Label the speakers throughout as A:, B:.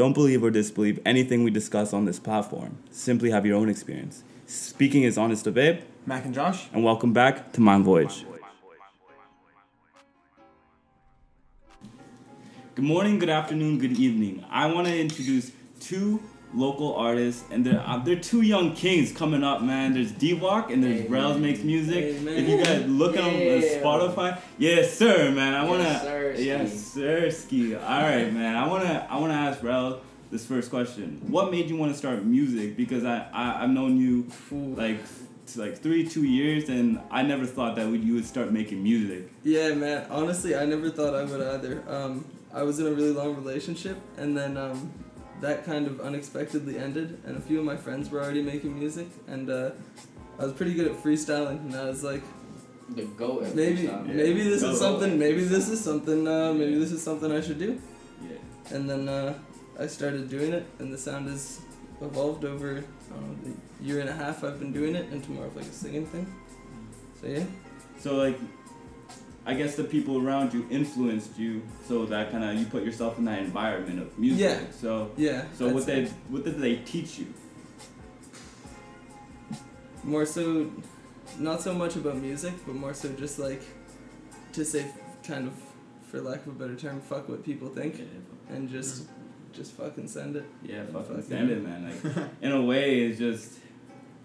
A: Don't believe or disbelieve anything we discuss on this platform. Simply have your own experience. Speaking is honest to babe,
B: Mac and Josh.
A: and welcome back to Mind Voyage. Good morning, good afternoon, good evening. I want to introduce two local artists, and they're uh, they're two young kings coming up, man. There's D Walk and there's
C: Amen.
A: Rails Makes Music.
C: Amen.
A: If you guys look at them on Spotify, yes sir, man. I wanna,
C: Yes, sir, ski.
A: yes sir, ski. All right, man. I wanna I wanna ask Rail this first question. What made you want to start music? Because I, I I've known you like like three two years, and I never thought that would, you would start making music.
D: Yeah, man. Honestly, I never thought I would either. Um, I was in a really long relationship, and then um, that kind of unexpectedly ended. And a few of my friends were already making music, and uh, I was pretty good at freestyling. And I was like,
C: The goat. at
D: maybe.
A: Yeah.
D: maybe this
A: Go.
D: is something. Maybe this is something. Uh, maybe this is something I should do.
A: Yeah.
D: And then uh, I started doing it, and the sound has evolved over I don't know, the year and a half I've been doing it into more of like a singing thing. So yeah.
A: So like, I guess the people around you influenced you, so that kind of you put yourself in that environment of music.
D: Yeah.
A: So
D: Yeah.
A: so what they what did they teach you?
D: more so not so much about music but more so just like to say kind of for lack of a better term fuck what people think and just mm-hmm. just fucking send it
A: Yeah, fucking
D: Fucking-
A: stand it, man. Like, in a way, it's just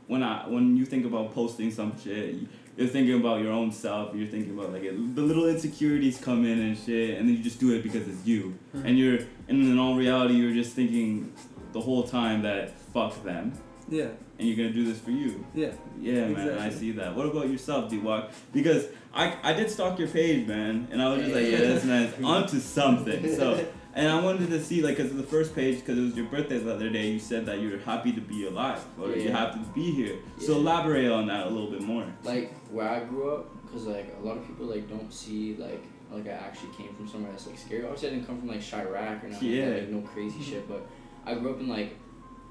A: when I when you think about posting some shit, you're thinking about your own self. You're thinking about like it, the little insecurities come in and shit, and then you just do it because it's you. Hmm. And you're and in all reality, you're just thinking the whole time that fuck them,
D: yeah
A: and you're gonna do this for you.
D: yeah
A: Yeah, man, I see that. What about yourself, D Walk? Because I I did stalk your page, man, and I was just like, yeah, this man's onto something. So, and I wanted to see, like, because the first page, because it was your birthday the other day, you said that you were happy to be alive, or you're happy to be here. So elaborate on that a little bit more.
C: like where I grew up, cause like a lot of people like don't see like like I actually came from somewhere that's like scary. Obviously, I didn't come from like Chiraq or nothing,
A: Yeah.
C: like no crazy shit. But I grew up in like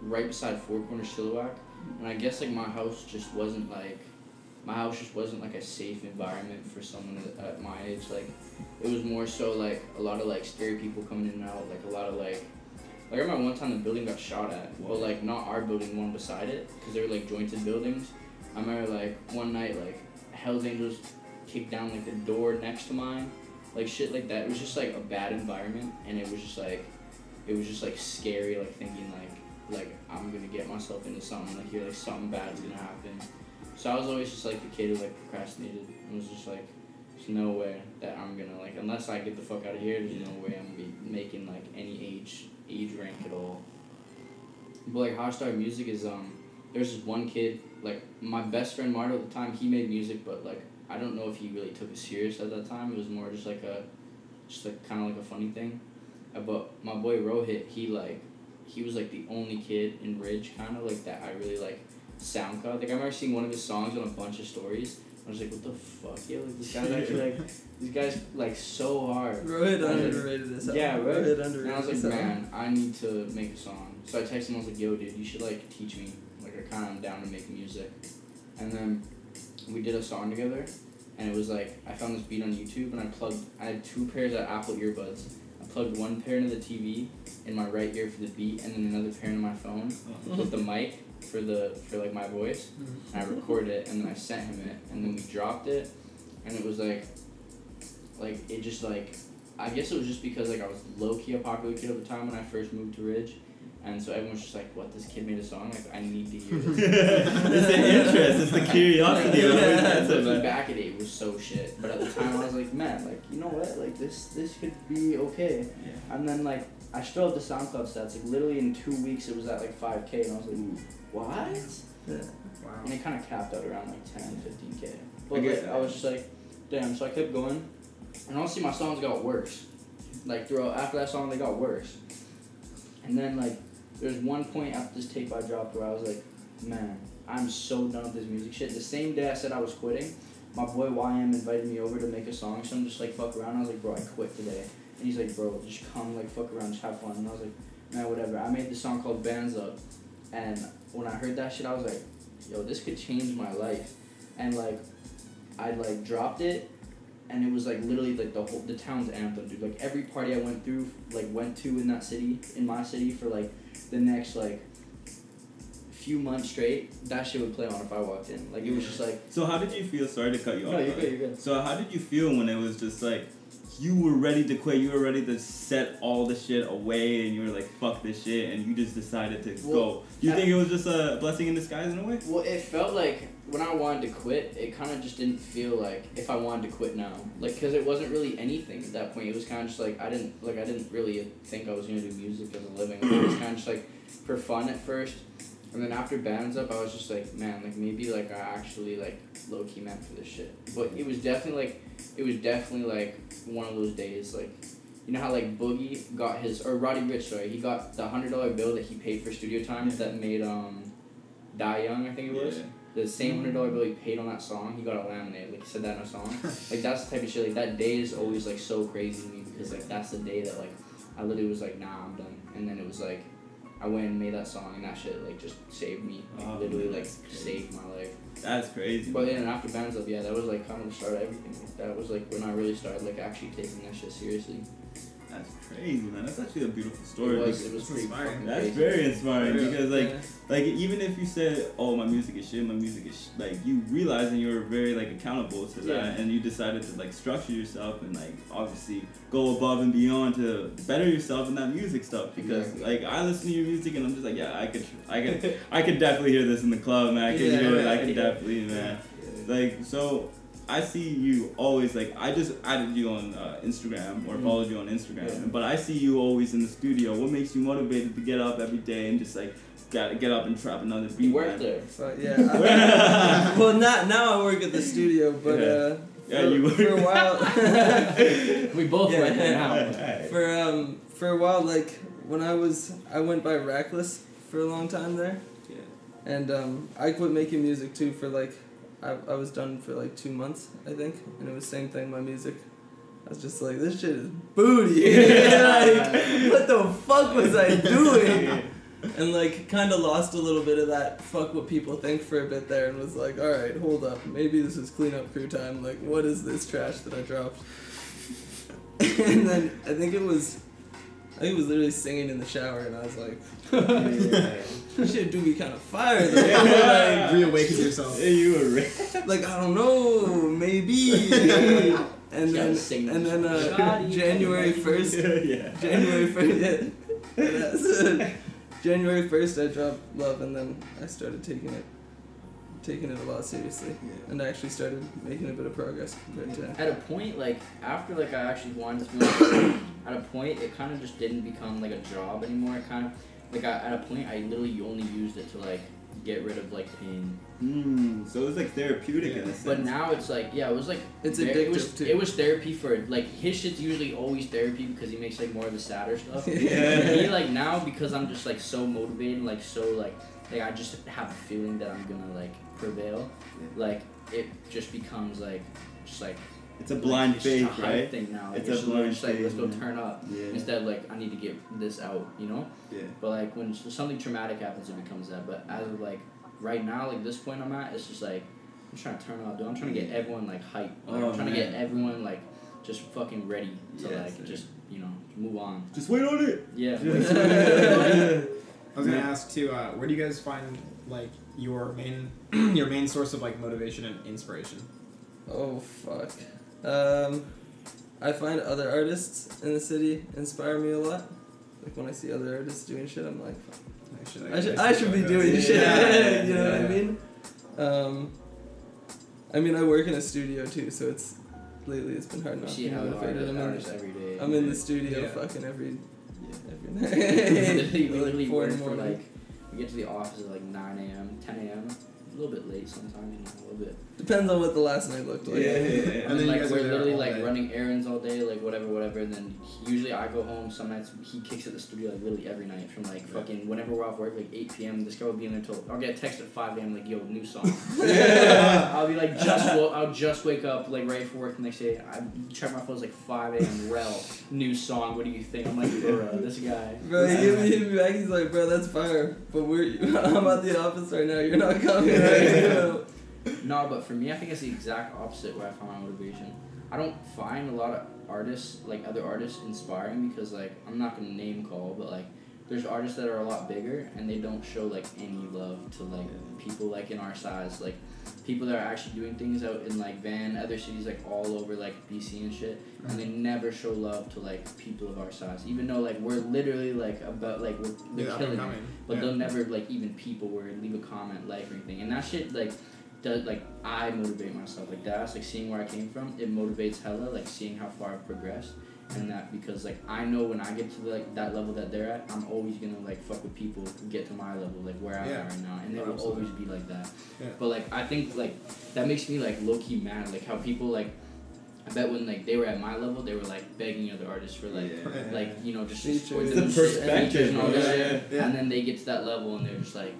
C: right beside Four Corners Chilliwack, and I guess like my house just wasn't like my house just wasn't like a safe environment for someone at my age. Like it was more so like a lot of like scary people coming in and out, like a lot of like. Like I remember one time the building got shot at, but like not our building, one beside it, because they were like jointed buildings. I remember like one night like Hell's Angels kicked down like the door next to mine, like shit like that. It was just like a bad environment, and it was just like, it was just like scary, like thinking like like I'm gonna get myself into something like here like something bad's gonna happen. So I was always just like the kid who like procrastinated and was just like, there's no way that I'm gonna like unless I get the fuck out of here. There's no way I'm gonna be making like any age age rank at all. But like started music is um there's this one kid like my best friend Marto at the time he made music but like I don't know if he really took it serious at that time it was more just like a just like kind of like a funny thing Uh, but my boy Rohit he like he was like the only kid in Ridge kind of like that I really like SoundCloud like I remember seeing one of his songs on a bunch of stories I was like what the fuck yo like this guy's actually like this guy's like so hard
D: Rohit underrated this
C: yeah, right.
D: Rohit
C: and I was like,
D: this album.
C: man, I need to make a song. So I texted him. I was like, yo, dude, you should like teach me. Like, I kind of am down to make music. And then we did a song together, and it was like I found this beat on YouTube, and I plugged. I had two pairs of Apple earbuds. I plugged one pair into the TV in my right ear for the beat, and then another pair into my phone uh-huh. with the mic for the for like my voice. Mm-hmm. And I recorded it, and then I sent him it, and then we dropped it, and it was like, like it just like I guess it was just because like I was low key a popular kid at the time when I first moved to Ridge, and so everyone's just like, "What? This kid made a song? Like I need to hear this."
A: it's the interest, it's the curiosity.
C: Yeah,
A: of
C: yeah,
A: That's
C: looking back at it, it was so shit. But at the time, I was like, man, like you know what? Like this, this could be okay.
A: Yeah.
C: And then like I still have the SoundCloud stats. Like literally in two weeks, it was at like five k, and I was like, what?
D: Yeah.
C: And it kind of capped out around like 10,
A: 15K.
C: But
A: get
C: like
A: that.
C: I was just like, damn. So I kept going, and honestly, my songs got worse. Like throughout after that song, they got worse. And then like there's one point after this tape I dropped where I was like, man, I'm so done with this music shit. The same day I said I was quitting, my boy YM invited me over to make a song, so I'm just like fuck around. I was like, bro, I quit today. And he's like, bro, just come like fuck around, just have fun. And I was like, man, whatever. I made the song called Bands Up, and when I heard that shit, I was like, yo, this could change my life. And like, I like dropped it, and it was like literally like the whole the town's anthem, dude. Like every party I went through, like went to in that city, in my city for like the next like few months straight, that shit would play on if I walked in. Like it was just like
A: So how did you feel? Sorry to cut you off.
C: no,
A: you're
C: good, you're good.
A: So how did you feel when it was just like you were ready to quit, you were ready to set all the shit away, and you were like, "Fuck this shit," and you just decided to
C: Well,
A: go? Do you
C: I-
A: think it was just a blessing in disguise in a way?
C: Well, it felt like when I wanted to quit, it kind of just didn't feel like if I wanted to quit now, like because it wasn't really anything at that point. It was kind of just like I didn't like I didn't really think I was gonna do music as a living. It was kind of just like for fun at first, and then after bands up, I was just like, man, like maybe like I actually like low key meant for this shit. But it was definitely like it was definitely like one of those days like. You know how like Boogie got his or Roddy Ricch sorry he got the hundred dollar bill that he paid for studio time that made um Die Young I think it was
A: Yeah.
C: the same hundred dollar bill he paid on that song, he got a laminate. Like he said that in a song. like that's the type of shit. Like that day is always like so crazy to me because like that's the day that like I literally was like, nah, I'm done. And then it was like I went and made that song and that shit like just saved me. Like
A: Oh,
C: literally like
A: crazy.
C: saved my life.
A: That's crazy.
C: But then after bands up, yeah, that was like kind of the start of everything. Like, that was like when I really started like actually taking that shit seriously.
A: That's crazy, man. That's actually a beautiful story.
C: it was it was pretty
B: inspiring.
A: that's
C: crazy.
A: very inspiring
B: Yeah.
A: because like
D: Yeah.
A: like even if you said oh my music is shit my music is sh-, like you realize and you're very like accountable to that and you decided to like structure yourself and like obviously go above and beyond to better yourself in that music stuff because
C: Exactly.
A: like I listen to your music and I'm just like yeah I could I could I could definitely hear this in the club man I could
D: Yeah,
A: hear it I
C: yeah,
A: could
C: yeah.
A: definitely man like so I see you always like I just added you on uh, Instagram or
C: Mhm.
A: followed you on Instagram,
C: Yeah.
A: but I see you always in the studio. What makes you motivated to get up every day and just like gotta get up and trap another beat?
C: You worked there.
D: so yeah. I- well, not now. I work at the studio, but
A: Yeah.
D: uh,
A: Yeah,
D: for,
A: you work.
D: for a while.
C: We both
D: Yeah.
C: went there now.
D: for um for a while, like when I was, I went by Rackless for a long time there,
A: Yeah.
D: and um I quit making music too for like, I I was done for like two months I think, and it was same thing. My music. I was just like, this shit is booty. like, what the fuck was I doing? and like kind of lost a little bit of that fuck what people think for a bit there and was like all right hold up maybe this is cleanup crew time like what is this trash that i dropped and then i think it was i think it was literally singing in the shower and i was like this shit do be kind of fire though
A: Yeah.
B: Reawaken yourself.
A: Yeah, you were right.
D: like, like i don't know maybe and then and then uh, january
C: January.
D: 1st
A: yeah.
D: January first, yeah. January first, I dropped love, and then I started taking it, taking it a lot seriously, and I actually started making a bit of progress compared to.
C: At a point, like after like I actually wanted to be at a point, it kind of just didn't become like a job anymore. It kind of like I, at a point, I literally only used it to like get rid of like pain.
A: Mm, so it was like therapeutic in a sense.
C: But now it's like yeah, it was like
D: It's
C: ther- it was
D: too.
C: it was therapy for like his shit's usually always therapy because he makes like more of the sadder stuff.
A: Yeah.
C: Me like now because I'm just like so motivated, like so like like I just have a feeling that I'm gonna like prevail. Like it just becomes like just like
A: it's a blind
C: like, it's
A: faith,
C: a hype
A: right?
C: Thing now. Like,
A: It's
C: it's
A: a
C: just,
A: blind
C: just like let's go
A: man.
C: turn up
A: Yeah.
C: instead of like I need to get this out, you know.
A: Yeah.
C: But like when something traumatic happens, it becomes that. But as of like right now, like this point I'm at, it's just like I'm trying to turn up, dude. I'm trying to get everyone like hype. Like,
A: Oh,
C: I'm trying to get everyone like just fucking ready to
A: Yes,
C: like
A: sir.
C: just you know move on.
A: Just wait on it.
C: Yeah.
B: I was gonna ask too. Uh, where do you guys find like your main your main source of like motivation and inspiration?
D: Oh fuck. Um, I find other artists in the city inspire me a lot. Like when I see other artists doing shit, I'm like, fuck.
B: I should,
D: I should, I should be doing shit.
A: Yeah,
D: you know what I mean? Um, I mean, I work in a studio too, so it's lately it's been hard
C: You
D: not to be motivated. I'm in,
C: every day.
D: I'm in the studio
B: Yeah.
D: fucking every every
C: literally,
D: night.
C: we
D: Like
C: literally
D: four in
C: work for like we get to the office at like 9 a.m., 10 a.m. A little bit late sometimes, you know, a little bit.
D: Depends on what the last night looked like.
A: Yeah, yeah, yeah.
B: And
C: And
B: then
C: then
B: you
C: like
B: guys
C: we're
B: are
C: literally
B: all
C: like
B: day.
C: running errands all day, like whatever, whatever. And then usually I go home. Some nights he kicks at the studio like literally every night from like fucking whenever we're off work like 8 p.m. This guy will be in there till I'll get a text at 5 a.m. like yo new song. I'll be like just wo- I'll just wake up like ready for work the next day. I check my phone it's like 5 a.m. Rel new song. What do you think? I'm like bro, this guy.
D: Bro, he hit me, hit me back. He's like, bro, that's fire. But we're I'm at the office right now. You're not coming.
C: No, but for me, I think it's the exact opposite where I find my motivation. I don't find a lot of artists like other artists inspiring because like I'm not gonna name call, but like there's artists that are a lot bigger and they don't show like any love to like people like in our size, like people that are actually doing things out in like Van, other cities like all over like BC and shit, and they never show love to like people of our size, even though like we're literally like about like we're they're
B: Yeah,
C: killing it,
B: coming.
C: but
B: Yeah.
C: they'll never like even people where leave a comment like or anything, and that shit like does like I motivate myself like that's like seeing where I came from. It motivates hella like seeing how far I've progressed. And that because like I know when I get to like that level that they're at, I'm always gonna like fuck with people who get to my level, like where I
B: Yeah.
C: am right now, and it
B: Oh,
C: will
B: absolutely.
C: always be like that.
B: Yeah.
C: But like I think like that makes me like low key mad, like how people like I bet when like they were at my level, they were like begging other artists for like
A: Yeah.
C: like you know just
D: Features.
C: support
A: It's
C: them
A: the
C: and and
A: perspective,
C: and all that
A: Yeah,
C: shit.
B: yeah.
C: and then they get to that level and they're just like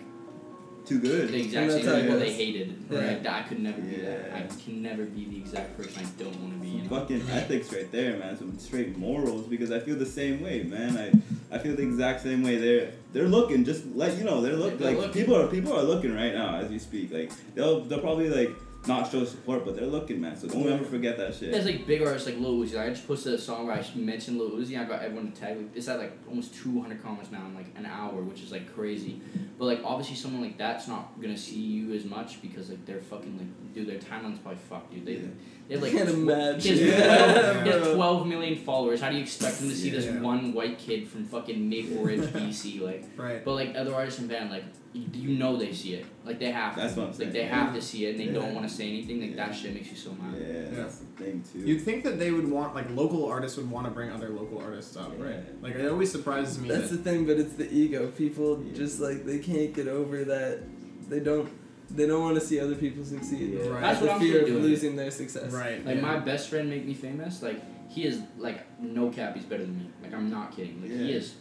A: Too good.
C: the exact same
D: that's how it
C: people they hated.
D: Yeah.
C: Right? I could never be that. I can never be the exact person I don't want to be. Know?
A: Fucking ethics right there, man. Some straight morals because I feel the same way, man. I I feel the exact same way. They're they're looking, just let you know, they're look
C: They're
A: like
C: looking.
A: people are people are looking right now as you speak. Like they'll they'll probably like not show support, but they're looking, man. So don't ever forget that shit.
C: There's like big artists like Lil Uzi. I just posted a song where I mentioned Lil Uzi. And I got everyone to tag. Like, it's at like almost 200 comments now in like an hour, which is like crazy. But like obviously someone like that's not gonna see you as much because like they're fucking like dude their timeline's probably fucked dude. They
A: Yeah.
C: They have like
D: Can't imagine.
C: He has,
A: Yeah.
C: 12, he has 12 million followers. How do you expect them to see this
B: Yeah.
C: one white kid from fucking Maple Ridge, BC? Like,
B: Right.
C: but like other artists in band, like you, you know they see it. Like they have.
A: That's
C: to.
A: what I'm saying.
C: Like they have to see it, and they
A: Yeah.
C: don't want to say anything. Like
A: Yeah.
C: that shit makes you so mad.
A: Yeah, that's the thing too.
B: You'd think that they would want like local artists would want to bring other local artists up,
A: Yeah.
B: right? Like it always surprises me.
D: That's
B: that,
D: the thing, but it's the ego. People
A: Yeah.
D: just like they can't get over that. They don't. They don't want to see other people succeed.
A: Yeah.
B: Right.
C: That's
D: the
C: what I'm
D: fear of
C: doing.
D: losing their success.
B: right.
C: Like
B: yeah.
C: my best friend make me famous. Like he is like no cap. He's better than me. Like I'm not kidding. Like he is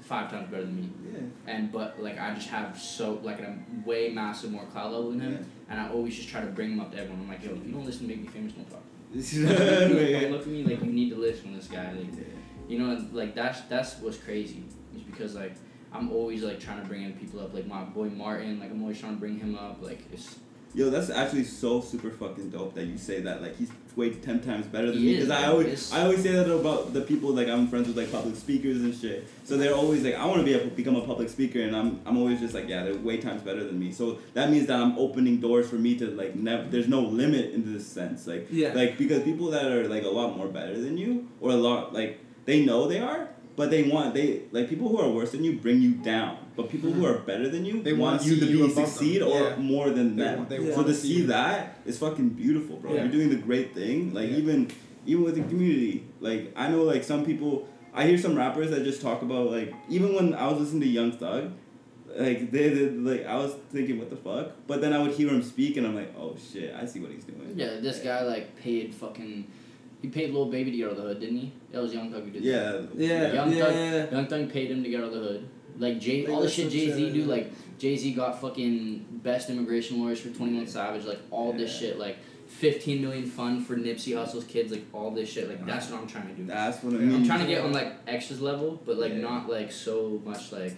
C: five times better than me.
A: yeah.
C: And but like I just have so like a way massive more cloud level than him.
A: Yeah.
C: And I always just try to bring him up to everyone. I'm like, yo, if you don't listen to make me famous, don't talk.
A: Yeah.
C: don't look at me like you need to listen to this guy. Like you know, like that's that's what's crazy. Is because like I'm always like trying to bring in people up. Like my boy Martin. Like I'm always trying to bring him up. Like it's
A: Yo, that's actually so super fucking dope that you say that. Like he's way ten times better than
C: He
A: me. Because I always,
C: It's-
A: I always say that about the people like I'm friends with, like public speakers and shit. So they're always like, I want to be a, become a public speaker, and I'm, I'm always just like, yeah, they're way times better than me. So that means that I'm opening doors for me to like never. There's no limit in this sense, like,
D: Yeah.
A: like because people that are like a lot more better than you, or a lot like they know they are, but they want they like people who are worse than you bring you down. But people who mm-hmm. are better than you
B: They
A: want
B: wanna
A: you
B: see
A: to
B: you
A: be
B: above them.
A: succeed or
B: Yeah.
A: more than
B: They
A: them.
B: want- they
D: Yeah.
A: So
B: wanna see
A: see
B: you.
A: that is fucking beautiful, bro.
C: Yeah.
A: You're doing the great thing. Like
B: Yeah.
A: even even with the community. Like I know like some people I hear some rappers that just talk about like even when I was listening to Young Thug, like they, they like I was thinking what the fuck, but then I would hear him speak and I'm like oh shit I see what he's doing.
C: yeah. This guy like paid fucking. He paid Lil Baby to get out of the hood, didn't he? That was Young Thug who did that.
A: Yeah.
D: Yeah.
C: Young
D: yeah.
C: Thug-
D: yeah.
C: Young Thug paid him to get out of the hood. Like Jay, all the shit Jay Z
D: shit,
C: do. Like Jay Z got fucking best immigration lawyers for Twenty One Savage. Like all this shit. Like fifteen million fund for Nipsey Hussle's kids. Like all this shit. Like that's what I'm trying to do.
A: That's what I mean.
C: I'm trying to get on like extras level, but like
A: Yeah.
C: not like so much like,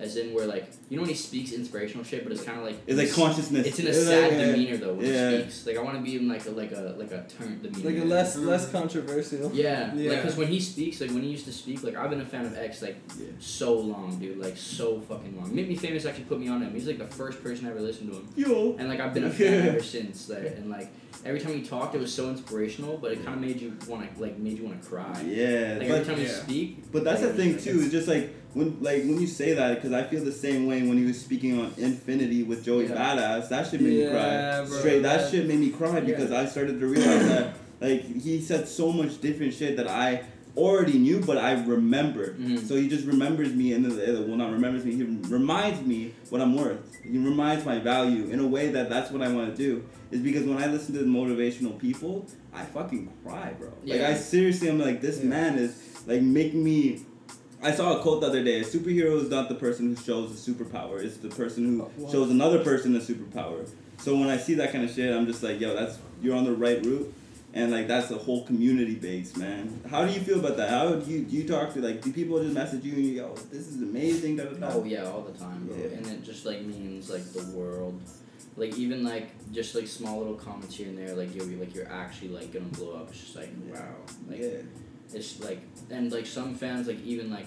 C: as in where like you know when he speaks inspirational shit, but it's kind of like
A: It's like consciousness.
C: It's in a
A: It's
C: sad
A: like,
C: demeanor though when
A: yeah.
C: he speaks. Like I want to be in like a like a like a turn demeanor.
D: Like a less less controversial.
C: Yeah,
B: Yeah.
C: like because when he speaks, like when he used to speak, like I've been a fan of X like
A: Yeah.
C: so long, dude, like so fucking long. Make Me Famous actually put me on him. He's like the first person I ever listened to him,
A: Yo.
C: and like I've been a fan
A: Yeah.
C: ever since. Like, and like every time he talked, it was so inspirational, but it kind of made you want to like made you want to cry.
A: Yeah.
C: Like
A: but-
C: every time you speak.
A: But that's the thing
C: like,
A: too.
C: it's-
A: It's just like when like when you say that because I feel the same way when he was speaking on Infinity with Joey
C: Yeah.
A: Badass. That shit made me cry.
D: bro,
A: Straight. That
D: that-
A: shit made me cry
C: Yeah.
A: because I started to realize that like he said so much different shit that I already knew, but I remembered.
C: Mhm.
A: So he just remembers me, and then- well, not remembers me. He reminds me what I'm worth. He reminds my value in a way that that's what I want to do. Is because when I listen to motivational people, I fucking cry, bro. Like I seriously, I'm like, this
B: Yeah.
A: man is like making me. I saw a quote the other day. A superhero is not the person who shows a superpower. It's the person who
D: wow.
A: shows another person a superpower. So when I see that kind of shit, I'm just like, yo, that's you're on the right route, and like that's a whole community base, man. How do you feel about that? How do you do you talk to like do people just message you and you go, oh, this is amazing, da da da.
C: Oh yeah, all the time, bro.
A: Yeah.
C: And it just like means like the world. like even like just like small little comments here and there, like yo, like you're actually like gonna blow up. It's just like wow, like
A: yeah.
C: it's like and like some fans like even like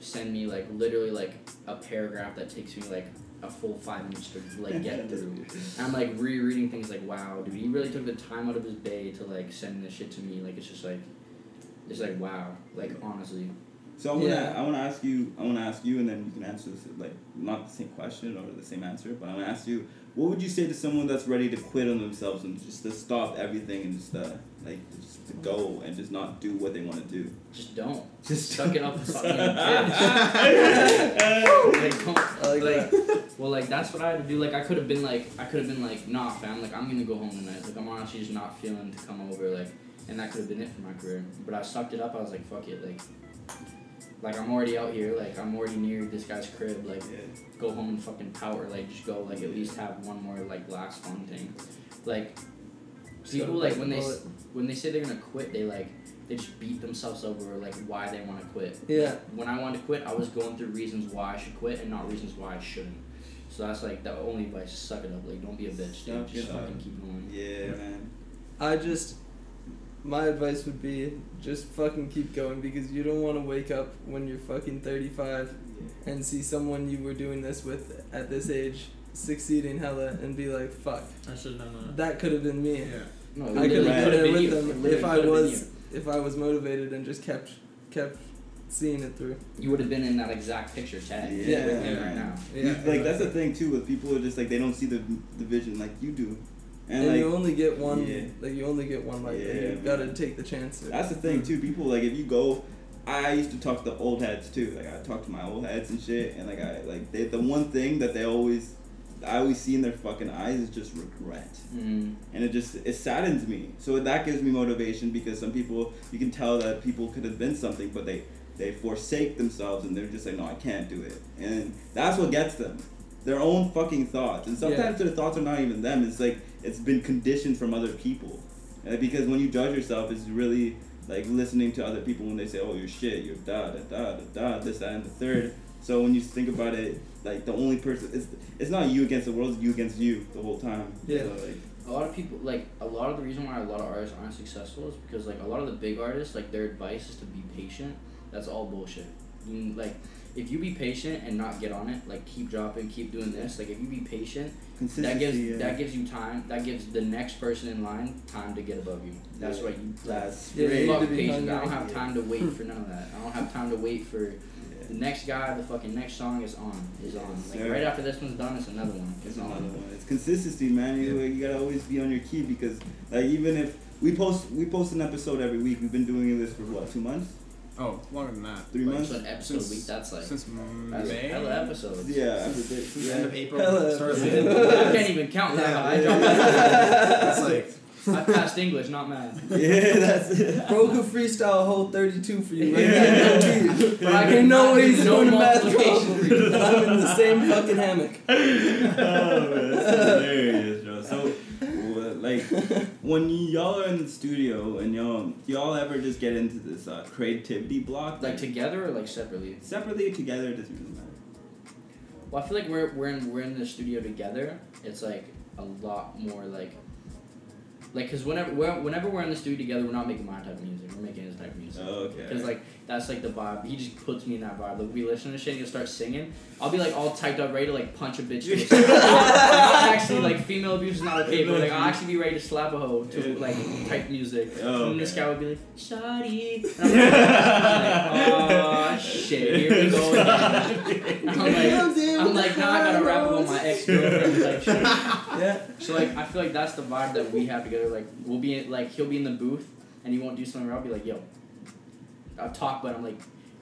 C: send me like literally like a paragraph that takes me like a full five minutes to like get through. And I'm like rereading things like wow, dude, he really took the time out of his day to like send this shit to me. Like it's just like it's like wow, like honestly.
A: So I wanna
D: Yeah.
A: I wanna ask you I wanna ask you and then you can answer this like not the same question or the same answer, but I wanna ask you what would you say to someone that's ready to quit on themselves and just to stop everything and just uh, like just to go and just not do what they want to do?
C: Just don't.
A: Just
C: Suck it up and stop being a bitch. like, don't,
D: like
C: like, well, like that's what I had to do. Like, I could have been like, I could have been like, nah, fam. Like, I'm gonna go home tonight. Like, I'm honestly just not feeling to come over. Like, and that could have been it for my career. But I sucked it up. I was like, fuck it. Like, like I'm already out here. Like, I'm already near this guy's crib. Like,
A: Yeah.
C: go home and fucking power. Like, just go. Like, at least have one more like last fun thing. Like, people like when they s- when they say they're gonna quit, they like they just beat themselves over like why they want to quit.
D: Yeah.
C: When I wanted to quit, I was going through reasons why I should quit and not reasons why I shouldn't. So that's like the only advice: just suck it up. Like, don't be a bitch, dude.
A: Suck
C: Just
A: it up.
C: fucking keep going.
A: Yeah, man.
D: I just, my advice would be just fucking keep going because you don't want to wake up when you're fucking 35 and see someone you were doing this with at this age succeeding hella and be like, fuck,
B: I should have done
D: that could have been me.
B: Yeah.
C: No,
D: I could have
C: could've
D: been
C: been
D: with
C: you.
D: them
C: It
D: if I was if I was motivated and just kept kept seeing it through.
C: You, you would have been in that exact picture tag.
A: Yeah,
C: with me
A: man.
C: right now.
A: You- like that's the thing too with people who are just like they don't see the the vision like you do, and,
D: And,
A: like
D: you only get one,
A: Yeah.
D: like you only get one life,
A: Yeah,
D: you
A: man.
D: gotta take the chance.
A: That's the thing too. People like if you go, I used to talk to the old heads too. Like I talk to my old heads and shit, and like I like they the one thing that they always, I always see in their fucking eyes is just regret,
C: Mm.
A: and it just it saddens me. So that gives me motivation because some people you can tell that people could have been something, but they they forsake themselves and they're just like no I can't do it, and that's what gets them. Their own fucking thoughts, and sometimes their thoughts are not even them. It's like it's been conditioned from other people, uh, because when you judge yourself, it's really like listening to other people when they say, "Oh, you're shit, you're da da da da da," this that and the third. So when you think about it, like the only person, it's it's not you against the world, it's you against you the whole time.
D: Yeah.
A: So, like,
C: A lot of people like a lot of the reason why a lot of artists aren't successful is because like a lot of the big artists like their advice is to be patient. That's all bullshit. You, like if you be patient and not get on it, like keep dropping, keep doing this. Like if you be patient, that gives
A: yeah.
C: that gives you time. That gives the next person in line time to get above you. That's
A: Yeah.
C: what you.
A: That's
D: Yeah,
A: great.
D: you need
C: Fuck
D: to be
C: patience. I don't have time to wait for none of that. I don't have time to wait for
A: Yeah.
C: The next guy. The fucking next song is on. Is on. Like
A: Sure.
C: right after this one's done, it's another one.
A: It's
C: It's on.
A: another one. It's consistency, man. You, you gotta always be on your key because, like, even if we post we post an episode every week, we've been doing this for what two months,
B: Oh, longer than that.
A: three
C: Like,
A: months.
C: so an episode a
B: Since-
C: week. That's like
B: Since
C: that's
B: May.
C: hella episodes.
A: Yeah, every day.
B: Since the end of April.
D: Hella
B: start of
D: episodes.
C: I can't even count that.
B: Yeah.
C: high. I dropped
B: It's like
C: I passed English, not math.
A: yeah, that's it.
D: Bro could freestyle a whole 32 for you right
A: Yeah.
D: now.
C: But I can
D: no
C: not
D: way
C: do
D: he's
C: no
D: doing a math
C: multiplication.
D: problem. I'm in the same fucking hammock.
A: oh man, that's hilarious, bro. So, like, when y'all are in the studio and y'all, y'all ever just get into this uh, creativity block?
C: Like together or like separately?
A: separately, together, it doesn't really matter.
C: Well, I feel like we're we're in we're in the studio together. It's like a lot more like. Like, cause whenever we're, whenever we're in the studio together, we're not making my type of music. We're making his type of music.
A: Oh, okay.
C: Cause like that's like the vibe. He just puts me in that vibe. Like we listen to shit, and he'll start singing. I'll be like all typed up, ready to like punch a bitch. Actually like female abuse is not okay, but like I'll actually be ready to slap a hoe to like type music.
A: Oh,
C: and this guy would be like, "Shawty," and I'm like, "Oh shit, here we go." Again. I'm like, I'm like, now I gotta wrap rap about my ex girlfriend type shit.
D: Yeah.
C: So like, I feel like that's the vibe that we have together. Like, we'll be in, like, he'll be in the booth and he won't do something. I'll be like, yo, I'll talk, but I'm like,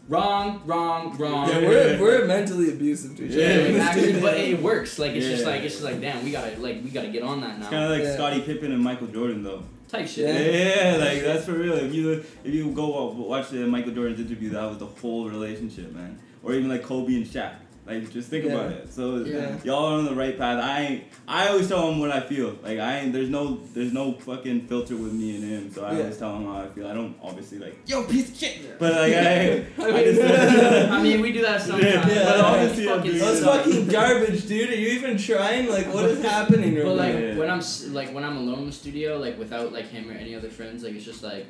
C: wrong, wrong, wrong.
D: Yeah, we're, we're mentally abusive to each
A: Yeah,
D: other.
C: Like, actually, but it works. Like it's just like it's just like damn, we gotta like we gotta get on that
A: It's
C: now.
A: kind of like
D: Yeah.
A: Scottie Pippen and Michael Jordan, though.
C: Type
A: Yeah,
C: shit.
D: Yeah.
A: like that's for real. If you if you go uh, watch the Michael Jordan's interview, that was the whole relationship, man. Or even like Kobe and Shaq. Like just think
D: Yeah.
A: about it. So
C: Yeah.
A: y'all are on the right path. I ain't, I always tell him what I feel. Like I ain't, there's no there's no fucking filter with me and him. So I
D: Yeah.
A: always tell him how I feel. I don't obviously like
D: Yo, piece of shit.
A: but like I,
D: I
A: I
D: mean-
A: just
C: I mean, we do that sometimes.
A: Yeah,
D: but
A: obviously
C: Fucking
D: That's fucking garbage, dude. Are you even trying? Like, what is happening right
C: But like
D: now?
A: Yeah.
C: when I'm like when I'm alone in the studio, like without like him or any other friends, like it's just like,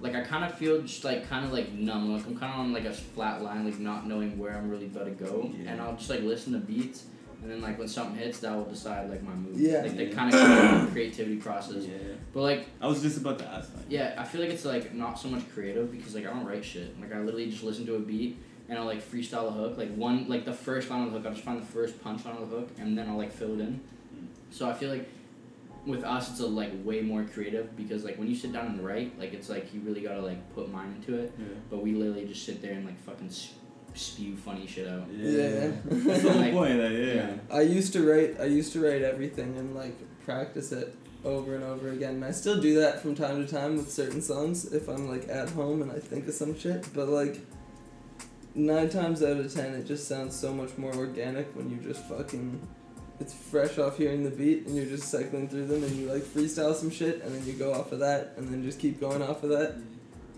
C: like I kind of feel just like kind of like numb. Like I'm kind of on like a flat line, like not knowing where I'm really about to go,
A: Yeah.
C: and I'll just like listen to beats, and then like when something hits, that will decide like my mood.
D: Yeah.
C: Like the kind of creativity process.
A: yeah.
C: But like
A: I was just about to ask that.
C: yeah, I feel like it's like not so much creative because like I don't write shit. Like I literally just listen to a beat and I'll like freestyle a hook. Like one like the first line of the hook, I'll just find the first punch line of the hook and then I'll like fill it in. Mm. So I feel like with us it's a like way more creative because like when you sit down and write, like it's like you really gotta like put mind into it.
A: Yeah.
C: But we literally just sit there and like fucking spew funny shit out.
D: Yeah.
A: That's the whole
C: Like,
A: point. Like, yeah.
C: yeah.
D: I used to write. I used to write everything and like practice it over and over again. And I still do that from time to time with certain songs if I'm like at home and I think of some shit. But like nine times out of ten, it just sounds so much more organic when you just fucking. It's fresh off hearing the beat and you're just cycling through them and you like freestyle some shit and then you go off of that and then just keep going off of that.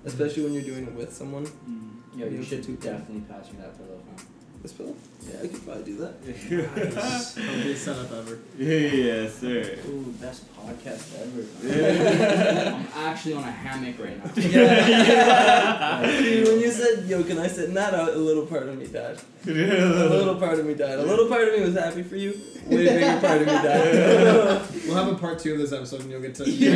D: Especially when you're doing it with someone.
A: Mm.
C: Yo, you
D: Yeah,
C: should definitely pass me that pillow, huh?
D: This pillow? Yeah, I could probably do that.
B: Nice. Healthiest setup ever.
A: yes, sir.
C: Ooh, best podcast ever.
A: Yeah.
C: I'm actually on a hammock right now.
D: Dude, when you said, yo, can I sit in that out, a little part of me died. A little part of me died. A little part of me was happy for you. Way bigger part of me died.
B: We'll have a part two of this episode and you'll get to.
D: yeah,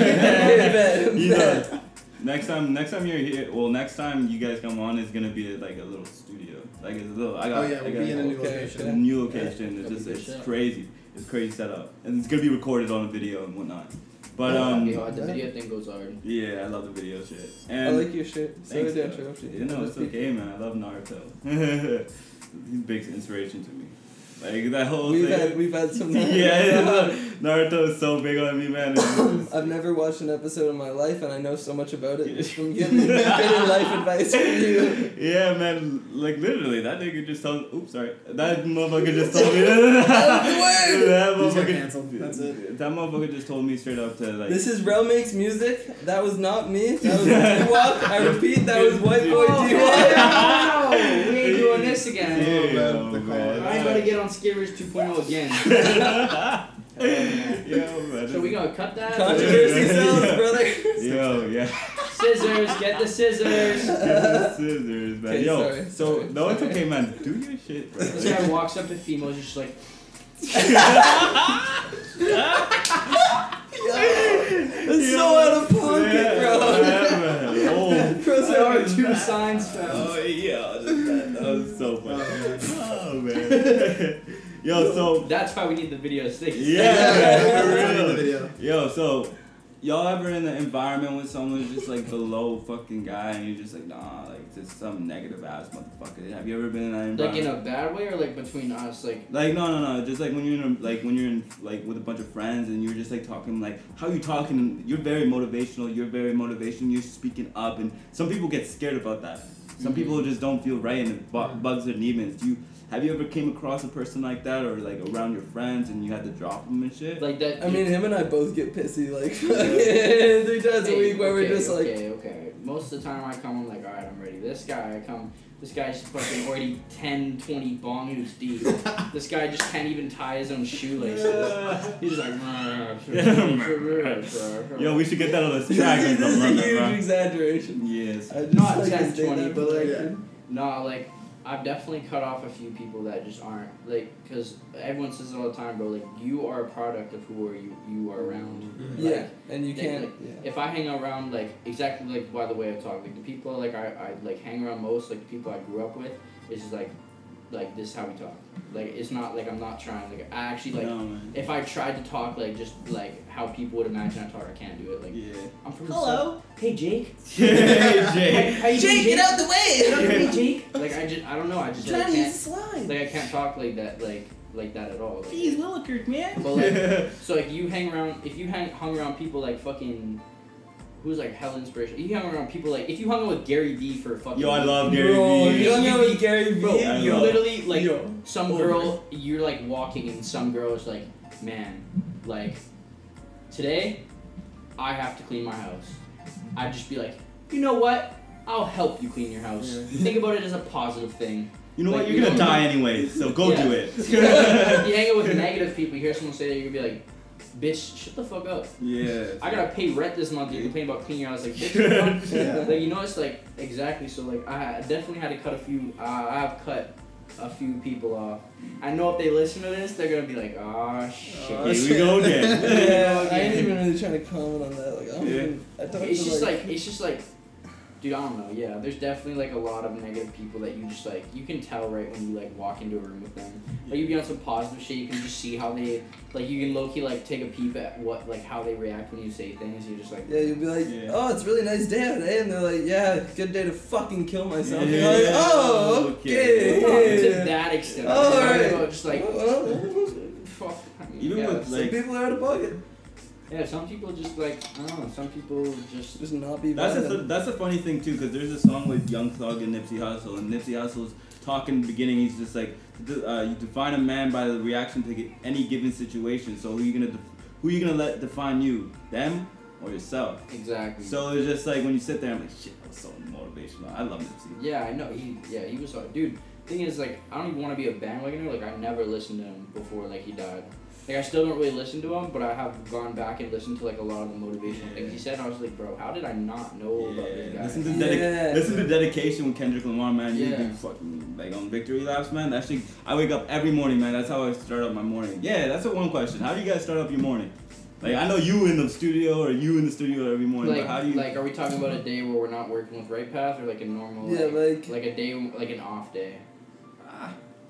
D: bet,
A: You
D: bet.
A: know, next time, next time you're here, well, next time you guys come on is gonna be like a little studio, like it's a little. I got,
B: Oh yeah, we'll
A: got
B: be in a new
D: Okay,
A: a
B: location.
A: new location.
C: Yeah,
A: it's just it's
C: good shit.
A: crazy. It's crazy setup, and it's gonna be recorded on a video and whatnot. But um,
C: Yo, the video thing goes hard.
A: yeah, I love the video shit.
D: I like your shit. Sorry
A: Thanks,
D: to
A: bro.
D: interrupt you.
A: You know, it's okay, man. I love Naruto. He's a big inspiration to me. Like that whole
D: We've
A: thing.
D: had we've had some.
A: yeah, Naruto is so big on me, man.
D: I've never watched an episode in my life, and I know so much about it just from getting, getting life advice from you.
A: yeah, man. Like literally, that nigga just told. Oops, sorry. That motherfucker just told me. that
B: He's
A: motherfucker.
B: canceled. That's it.
A: That motherfucker just told me straight up to like.
D: This is Rel makes music. That was not me. That was D-Walk. I repeat, that was White Boy
C: Oh,
D: D-Walk.
C: no! We ain't doing this again.
A: Yeah, oh,
B: man, the
A: man.
C: I ain't gotta get on Skivers 2.0 again.
A: Yo.
C: So we gonna cut that?
D: Controversy sells, brother.
A: Yo, yeah.
C: Scissors, get the scissors.
A: Scissors, man. Yo,
D: sorry,
A: so
D: sorry,
A: no, it's okay, man. Do your shit, bro.
C: This guy walks up to females, just like,
D: It's so out of pocket, bro.
A: Yeah, man. Oh,
D: Bro,
C: there are
D: so-
C: two signs found.
A: oh, yeah. That, that was so funny. Man. Yo, so
C: That's why we need the video sticks.
A: Yeah, for
B: the end of
A: real. Yo, so y'all ever in the environment when someone's just like below fucking guy and you're just like, nah, like just some negative ass motherfucker. Have you ever been in that environment?
C: Like in a bad way or like between us? Like,
A: Like no no no, just like when you're in a, like when you're in like with a bunch of friends and you're just like talking like how you talking. You're very motivational. You're very motivational. You're speaking up, and some people get scared about that. Some
C: Mhm.
A: people just don't feel right and it bu- bugs their demons. Do you have you ever came across a person like that or like around your friends and you had to drop them and shit?
C: like that.
D: I mean, him and I both get pissy like three times a week where
C: okay,
D: we're just like,
C: okay, okay. Most of the time I come, I'm like, all right, I'm ready. This guy, I come. This guy's fucking already 10, 20 bong hoops deep. this guy just can't even tie his own shoelaces. He's just like.
A: Yo, we should get that on the this
D: this
A: track.
D: is
A: or
D: a
A: something,
D: huge exaggeration.
A: Yes.
C: Not 10, 20, but like-
D: record.
C: No, like I've definitely cut off a few people that just aren't like because everyone says it all the time, bro. Like you are a product of who are you you are around. Mm-hmm.
D: Yeah, and you
C: Like-
D: can't.
C: like,
D: Yeah.
C: If I hang around like exactly like by the way I talk, like the people like I, I like hang around most, like the people I grew up with, is just like like this is how we talk. Like it's not like I'm not trying. Like I actually like
A: no,
C: if I tried to talk like just like how people would imagine I talk, I can't do it. Like
A: Yeah.
C: I'm from
D: Hello?
C: South. Hey Jake.
A: hey,
C: How,
A: Jay.
C: how you doing,
D: Jake, get out the
C: Get out of the
D: way!
C: way, Jake. Like I just I don't know. I just like,
D: Trying to use the slide.
C: like I can't talk like that like like that at all. Like,
D: Willikers, man.
C: but like so like you hang around if you hang hung around people like fucking who's like hell inspirational. You hung around people like if you hung out with Gary Vee for a fucking.
A: Yo, I love Gary
D: Bro,
A: Vee.
D: you hung out with
C: You-
D: Gary Vee.
C: Bro,
A: I
C: you're
A: love-
C: literally like
D: Yo.
C: some
D: Over.
C: girl. You're like walking, and some girl is like, "Man, like today, I have to clean my house." I'd just be like, "You know what? I'll help you clean your house.
D: Yeah.
C: Think about it as a positive thing."
A: You know
C: Like,
A: what?
C: you
A: You're gonna
C: don't-
A: die anyway, so go
C: Yeah.
A: do it.
C: you hang out with negative people. You hear someone say that, you're gonna be like, "Bitch, shut the fuck up."
A: yeah.
C: I gotta pay rent this month. You complain about cleaning your house, like, bitch, you know?
B: Yeah.
C: like you know, it's like exactly. So like, I definitely had to cut a few. Uh, I have cut a few people off. I know if they listen to this, they're gonna be like, "Ah, shit."
D: Aw,
A: Here we go again.
D: yeah, I
C: Yeah.
D: ain't even really trying to comment on that. Like, I don't
A: Yeah.
D: even. I talked
C: it's just
D: like,
C: like, it's just like, dude, I don't know. Yeah, there's definitely like a lot of negative people that you just like you can tell right when you like walk into a room with them. Like you be on some positive shit, you can just see how they like you can low key like take a peep at what like how they react when you say things. You're just like,
D: Yeah, you'll be like,
A: Yeah.
D: oh, it's a really nice day today, eh? and they're like, yeah, good day to fucking kill myself. And
A: Yeah.
D: you're like, oh,
A: Okay.
D: okay.
C: to that extent.
D: All
C: I'm
D: right.
C: about just like
D: Well,
C: fuck. I mean,
A: Even
C: yeah,
A: with,
D: some
A: like-
D: people are out of pocket.
C: Yeah, some people just like I don't know. Some people just
D: Just not be
A: That's a, that's a funny thing too, because there's a song with Young Thug and Nipsey Hussle, and Nipsey Hussle's talking in the beginning. He's just like, uh, you define a man by the reaction to any given situation. So who you gonna, def- who you gonna let define you, them or yourself?
C: exactly.
A: So it's just like when you sit there, I'm like, shit, that was so motivational. I love Nipsey.
C: Yeah, I know. He yeah, he was hard. Dude, thing is like I don't even want to be a bandwagoner. Like I never listened to him before like he died. Like I still don't really listen to him, but I have gone back and listened to like a lot of the motivational things he said. And I was like, bro, how did I not know about this
A: Yeah,
C: guy?
A: listen to dedic-
D: Yeah.
A: listen to dedication with Kendrick Lamar, man. You
C: Yeah.
A: do fucking like on victory laps, man. Actually, I wake up every morning, man. That's how I start up my morning. Yeah, that's a one question. How do you guys start up your morning? Like I know you in the studio or you in the studio every morning,
C: like,
A: but how do you?
C: like, are we talking about a day where we're not working with Right Path, or like a normal,
D: Yeah,
C: like,
D: like-
C: like a day, like an off day?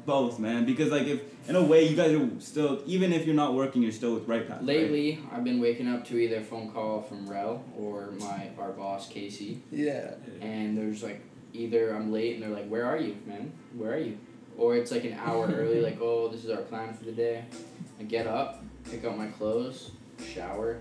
A: Both, man. Because like if in a way you guys are still, even if you're not working, you're still with right path. right?
C: Lately, I've been waking up to either a phone call from Rel or my our boss Casey,
D: Yeah.
C: and there's like either I'm late and they're like, "Where are you, man? Where are you?" Or it's like an hour early, like, "Oh, this is our plan for the day." I get up, pick up my clothes, shower,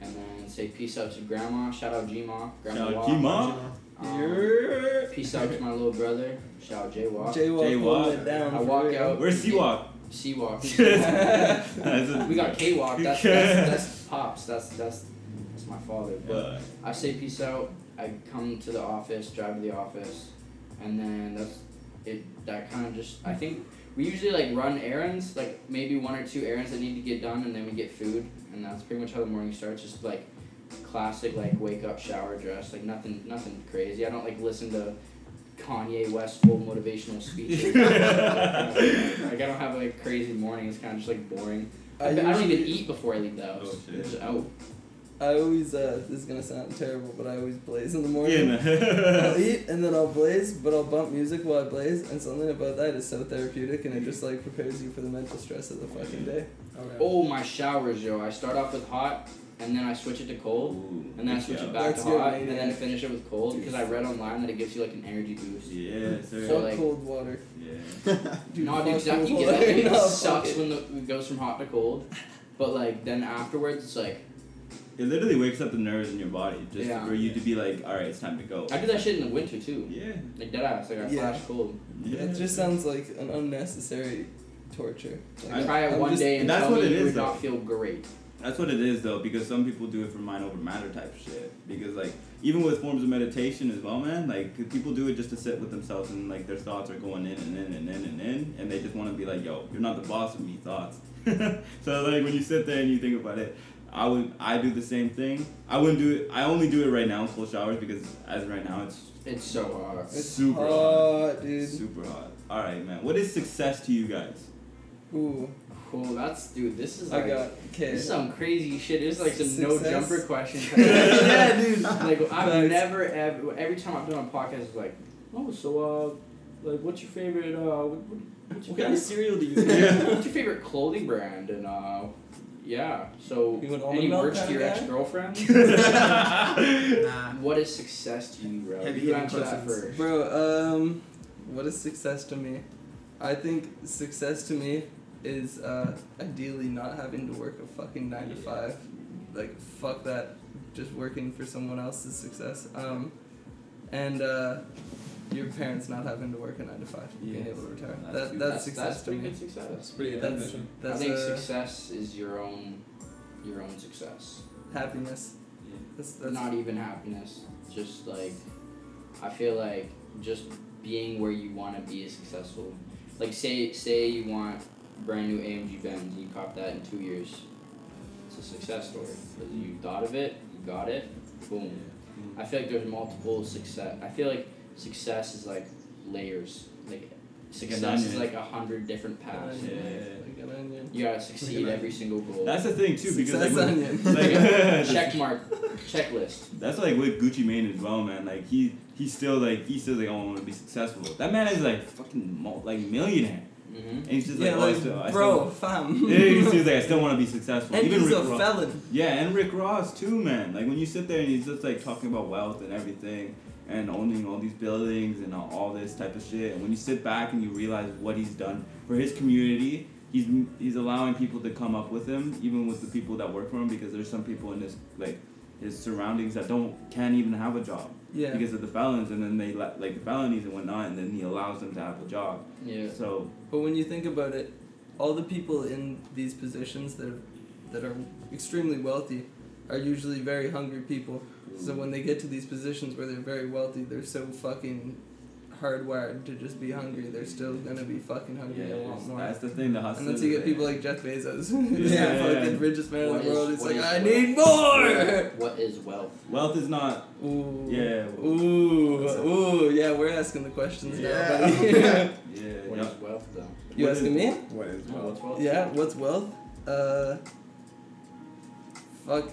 C: and then say peace out to grandma. Shout out G-Ma. Grandma
A: Shout out
C: Wah.
A: G-Ma.
C: Um, peace out to my little brother. Shout out J-Walk.
D: Jaywalk
A: Jaywalk.
D: holding it down.
C: I walk
D: real.
C: out.
A: Where's Seawalk?
C: C-Walk.
A: That's a-
C: we got K-Walk. That's, that's, that's pops. That's that's that's my father. But
A: But
C: I say peace out. I come to the office, drive to the office, and then that's it. That kind of just I think we usually like run errands, like maybe one or two errands that need to get done, and then we get food, and that's pretty much how the morning starts. Just like classic, like wake up, shower, dress, like nothing, nothing crazy. I don't like listen to Kanye West full motivational speeches. like I don't have like crazy morning. It's kind of just like boring. I,
D: I
C: I don't even eat before I leave the house.
A: Oh, shit.
C: Just out.
D: I always, uh, this is gonna sound terrible, but I always blaze in the morning.
A: yeah,
D: I'll eat and then I'll blaze, but I'll bump music while I blaze, and something about that is so therapeutic, and it just like prepares you for the mental stress of the fucking day.
B: Okay.
C: Oh, my showers, yo. I start off with hot, and then I switch it to cold, and then I switch it back
D: That's
C: to
D: good,
C: hot,
D: man.
C: and then finish it with cold, because I read online that it gives you like an energy boost.
A: Yeah, sir.
C: So, like-
D: cold water.
A: yeah.
D: Dude,
C: no,
D: fuck
C: dude, exactly.
D: cold
C: get up,
D: water.
C: and it
D: No,
C: sucks when the, it goes from hot to cold, but like then afterwards, it's like
A: It literally wakes up the nerves in your body just
C: Yeah.
A: for you to be like, all right, it's time to go.
C: I do that shit in the winter too.
A: Yeah.
C: Like dead ass, like I
D: Yeah.
C: flash cold.
A: Yeah.
D: It just sounds like an unnecessary torture. Like,
C: I try it
D: I'm
C: one
D: just-
C: day and
A: that's
C: tell
A: what
C: me
A: it
C: you
A: is,
C: would
A: though.
C: not feel great.
A: That's what it is though, because some people do it for mind over matter type shit. Because like even with forms of meditation as well, man, like people do it just to sit with themselves and like their thoughts are going in and in and in and in, and they just want to be like, yo, you're not the boss of me, thoughts. so like when you sit there and you think about it, I would I do the same thing. I wouldn't do it. I only do it right now in cold showers because as of right now it's
C: It's so hot.
D: It's
A: super
D: hot,
A: hot,
D: dude.
A: super hot. All right, man. What is success to you guys?
D: Ooh,
C: Cool. That's dude. This is
D: I
C: like
D: got okay.
C: this is some crazy shit. It's like some no jumper questions.
D: yeah, dude.
C: like I've
D: Facts.
C: never ever every time I've done a podcast it's like oh so uh like what's your favorite uh what, what, what's your
D: What kind of cereal do you
A: Yeah.
D: eat?
C: what's your favorite clothing brand and uh yeah so
D: You an
C: any
D: milk
C: merch to your ex girlfriend
B: Nah.
C: what is success to you bro
B: Heavy
C: you
B: hitting
C: answer that first
D: Bro, um, what is success to me? I think success to me is uh, ideally not having to work a fucking nine to five. Like fuck that just working for someone else's success. Um, and uh, your parents not having to work a nine to five, being able to retire.
A: That's
D: that that's,
C: that's,
D: success
C: that's
D: to
C: pretty
D: me.
C: good success.
B: That's pretty good
D: That's-
B: definition.
D: That's
C: I think
D: uh,
C: success is your own, your own success.
D: happiness. That's, that's
C: not even happiness. Just like, I feel like just being where you want to be is successful. Like say say you want brand new AMG Benz you cop that in two years. It's a success story you thought of it, you got it, boom. Mm-hmm. I feel like there's multiple success. I feel like success is like layers. Like success is like a hundred different paths.
D: Onion,
A: Yeah.
D: like an.
C: You gotta succeed
B: an
C: every single goal.
A: That's the thing too, because
D: Success
A: like,
D: onion.
A: like
C: Check mark, checklist.
A: That's like with Gucci Mane as well, man. Like he he's still like he's still like, oh, I want to be successful. That man is like fucking mul- like millionaire,
C: hmm
A: and he's just
D: yeah,
A: like, oh, I
D: like,
A: still, I
D: bro,
A: still,
D: fam.
A: yeah, he's just like, I still want to be successful.
D: and
A: Even
D: he's
A: Rick
D: a
A: Ross.
D: felon.
A: Yeah, and Rick Ross too, man. Like when you sit there and he's just like talking about wealth and everything, and owning all these buildings and all, all this type of shit. And when you sit back and you realize what he's done for his community, he's he's allowing people to come up with him, even with the people that work for him, because there's some people in his like his surroundings that don't can't even have a job
D: Yeah.
A: because of the felons, and then they la- like the felonies and whatnot, and then he allows them to have a job.
C: Yeah.
A: So
D: But when you think about it, all the people in these positions that are, that are extremely wealthy are usually very hungry people. So mm. when they get to these positions where they're very wealthy, they're so fucking hardwired to just be hungry. They're still gonna be fucking hungry
A: yeah,
D: a lot more.
A: that's the thing. The hustle.
D: And then you get people like Jeff Bezos, who's
A: Yeah.
D: the fucking richest man
C: What
D: in the
C: is-
D: world. It's like I
C: wealth?
D: need more.
C: What is wealth?
A: wealth is not.
D: Ooh.
A: Yeah.
D: Ooh. Ooh. Yeah, we're asking the questions
B: Yeah.
D: now. buddy.
A: Yeah.
C: What
A: yeah.
C: is wealth though?
D: you
A: What
D: asking
A: is-
D: me?
B: What is wealth?
C: what's wealth?
D: Yeah, what's wealth? Uh, fuck,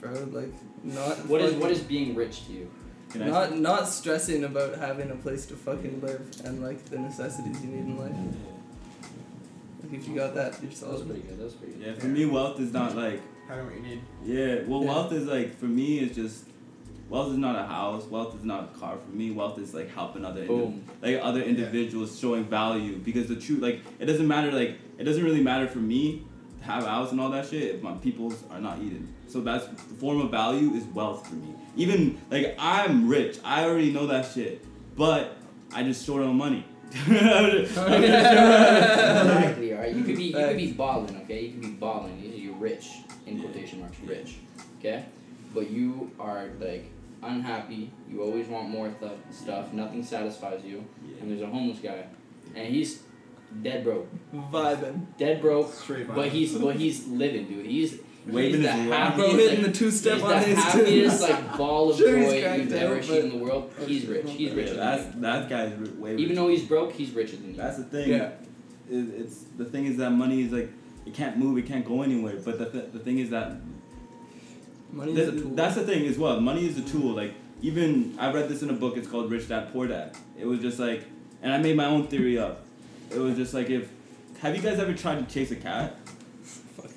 D: bro. Like not.
C: What is what is being rich to you?
A: Can I-
D: Not not stressing about having a place to fucking live and like the necessities you need in life. Like if you got that, you're
C: That was
D: solid.
C: pretty good. That was pretty good.
A: Yeah, for me, wealth is not like
B: Having what you need.
A: yeah. Well,
D: Yeah.
A: wealth is like for me it's just wealth is not a house. Wealth is not a car. For me, wealth is like helping other indi- like other individuals showing value because the truth like it doesn't matter like it doesn't really matter for me to have a house and all that shit if my peoples are not eating. So that's the form of value is wealth for me. Even like I'm rich, I already know that shit, but I just short on money.
C: exactly. All right. You could be you could be balling. Okay. You could be balling. You- You're rich in quotation marks. Rich. Okay. But you are like unhappy. You always want more th- stuff. Nothing satisfies you. And there's a homeless guy, and he's dead broke.
D: Vibing,
C: Dead broke.
B: Straight
C: But he's but he's living, dude. He's
A: Waving
C: he's
A: his
C: the
A: leg.
C: happiest.
D: bro, hitting
C: like,
D: the two step
C: he's
D: on
C: the
D: his.
C: happiest like ball of
D: Sure, he's
C: joy
D: cracked
C: you've
D: out,
C: ever seen in the world. Oh, he's rich. He's richer
A: Yeah, that's
C: than you.
A: that guy's r- way.
C: Even though he's broke, he's richer than you.
A: That's the thing.
D: Yeah.
A: It, it's the thing is that money is like it can't move, it can't go anywhere. But the th- the thing is that
D: Money is a
A: th-
D: tool.
A: that's the thing as well. Money is a tool. Like even I read this in a book. It's called Rich Dad Poor Dad. It was just like, and I made my own theory up. It was just like if have you guys ever tried to chase a cat?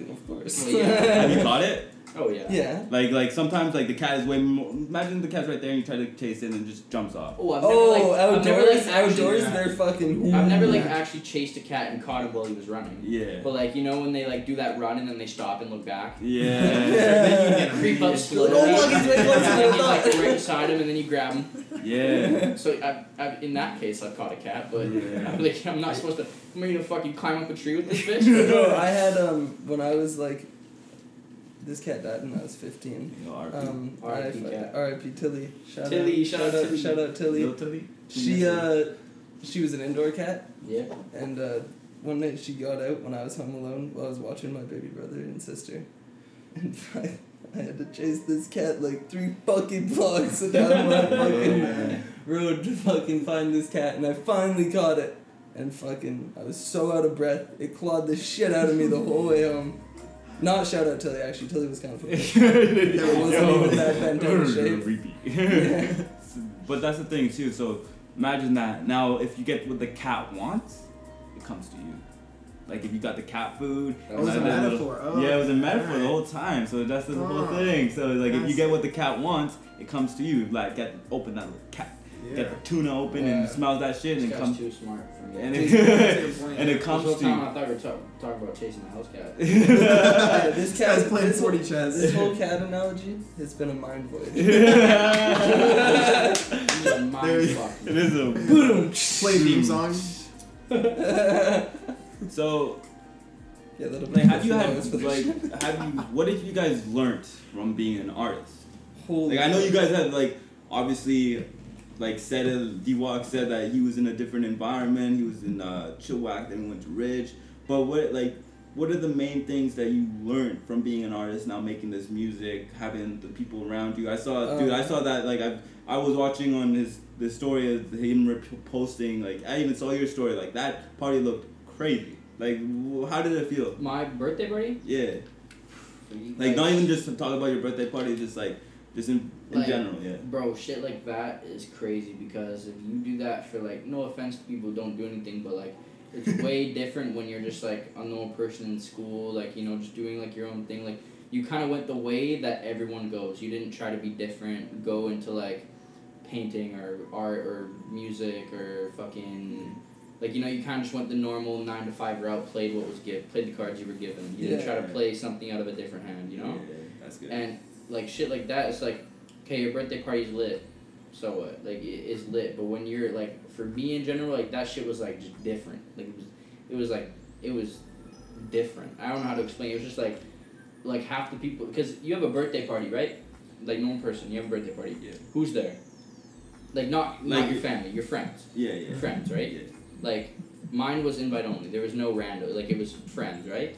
D: Of course.
C: Well, yeah.
A: have you caught it?
C: Oh yeah.
D: yeah.
A: Like like sometimes like the cat is way more. Imagine the cat's right there and you try to chase it and it just jumps off.
C: Oh, I've never,
D: Oh,
C: like, I've
D: outdoors,
C: never, like, actually-
D: outdoors,
B: yeah.
D: they're fucking.
C: I've never like actually chased a cat and caught him while he was running.
A: Yeah.
C: But like you know when they like do that run and then they stop and look back.
A: Yeah.
B: Then you get.
C: Creep up slowly.
B: to-
D: Oh, look, he's way closer than I
C: He's like right beside him and then you grab him.
A: yeah.
C: So I've, I've, in that case, I've caught a cat, but
A: Yeah.
C: I'm like I'm not supposed to. I'm gonna fucking climb up a tree with this fish.
D: Bro, I had um when I was like, this cat died when I was fifteen.
A: You know, RP.
D: Um,
C: R.I.P.
D: R.I.P. Tilly. Shout
C: Tilly,
D: out,
C: shout
D: shout
C: out Tilly.
D: shout out Tilly.
A: Tilly?
D: She uh, she was an indoor cat,
C: yeah.
D: and uh, one night she got out when I was home alone while I was watching my baby brother and sister, and I, I had to chase this cat like three fucking blocks down my fucking
A: Yeah.
D: road to fucking find this cat, and I finally caught it. And fucking, I was so out of breath. It clawed the shit out of me the whole way home. Not shout out Tilly, actually. Tilly was kind of.
A: it
D: wasn't even that bent out of shape. Yeah.
A: But that's the thing too. So imagine that. Now, if you get what the cat wants, it comes to you. Like if you got the cat food.
C: That
B: was a
A: and then the-
B: metaphor. Oh,
A: yeah, it was a metaphor the whole time. So that's the whole
B: Oh.
A: thing. So like if you get what the cat wants, it comes to you. Like get open that little cat. Get the tuna open
D: Yeah.
A: and smells that shit
C: This
A: and comes
C: too smart for me.
A: and it, and it
C: This
A: comes
C: whole
A: to
C: time
A: you.
C: I thought we were talk- talking about chasing the house cat.
D: Yeah, this
B: This guy's playing
D: this,
B: 4D chess.
D: This whole cat analogy has been a mind voyage.
C: This a mind
B: There
C: fuck.
A: it is a
D: Boom.
B: Play theme song.
A: so
D: Yeah, that'll be
A: like have you had
D: longest for the
A: like have you what have you guys learned from being an artist?
D: Holy
A: Like I know you guys had like obviously like said it D-Walk said that he was in a different environment. He was in uh Chilliwack, then he went to Ridge. But what like what are the main things that you learned from being an artist now making this music, having the people around you? I saw dude, I
D: Um,
A: saw that like I I was watching on his the story of him posting like I even saw your story like that party looked crazy. Like how did it feel?
C: My birthday party?
A: Yeah. Like not even just to talk about your birthday party, just like just in, in
C: Like,
A: general, yeah.
C: Bro, shit like that is crazy because if you do that for like, no offense to people don't do anything, but like, it's way different when you're just like a normal person in school, like, you know, just doing like your own thing. Like, you kind of went the way that everyone goes. You didn't try to be different, go into like painting or art or music or fucking. Like you know, you kind of just went the normal nine to five route, played what was given, played the cards you were given. You didn't try to play something out of a different hand, you know.
A: Yeah, that's good.
C: And like shit like that, it's like, okay, your birthday party's lit, so what? Like it, it's lit, but when you're like, for me in general, like that shit was like just different. Like it was, it was like it was different. I don't know how to explain. It was just like, like half the people, because you have a birthday party, right? Like normal person, you have a birthday party.
A: Yeah.
C: Who's there? Like not
A: Like
C: not your family, your friends,
A: yeah, yeah.
C: your friends, right?
A: Yeah.
C: Like mine was invite only. There was no rando. Like it was friends, right?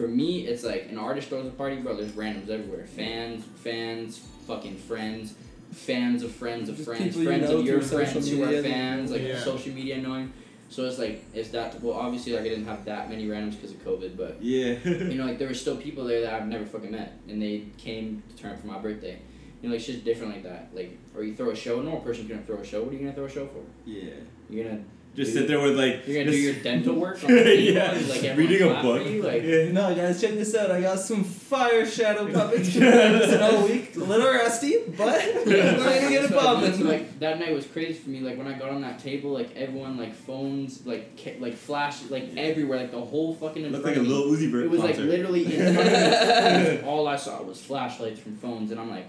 C: For me, it's like an artist throws a party, bro. There's randoms everywhere. Fans, fans, fucking friends, fans of friends of
D: Just
C: friends,
D: people you
C: friends
D: know
C: of your
D: through social
C: friends who are fans, like
B: Yeah.
C: social media knowing. So it's like it's that. Well, obviously, like I didn't have that many randoms because of COVID, but
A: Yeah.
C: you know, like there were still people there that I've never fucking met, and they came to turn up for my birthday. You know, like shit's different like that. Like, or you throw a show. A normal person couldn't throw a show. What are you gonna throw a show for?
A: yeah.
C: You're gonna
A: Just sit there with like
C: you're gonna do your dental work on the
A: yeah.
C: and, like
A: reading a book.
C: you, like
A: yeah.
D: No, guys, check this out. I got some fire shadow puppets coming in all week. A little rusty, but we're gonna get it
C: So,
D: popping.
C: so, like that night was crazy for me. Like when I got on that table, like everyone, like phones, like ca- like flash, like everywhere, like the whole fucking. in
A: Looked
C: front
A: like a little Uzi Vert
C: It was like literally in front of me. All I saw was flashlights from phones, and I'm like,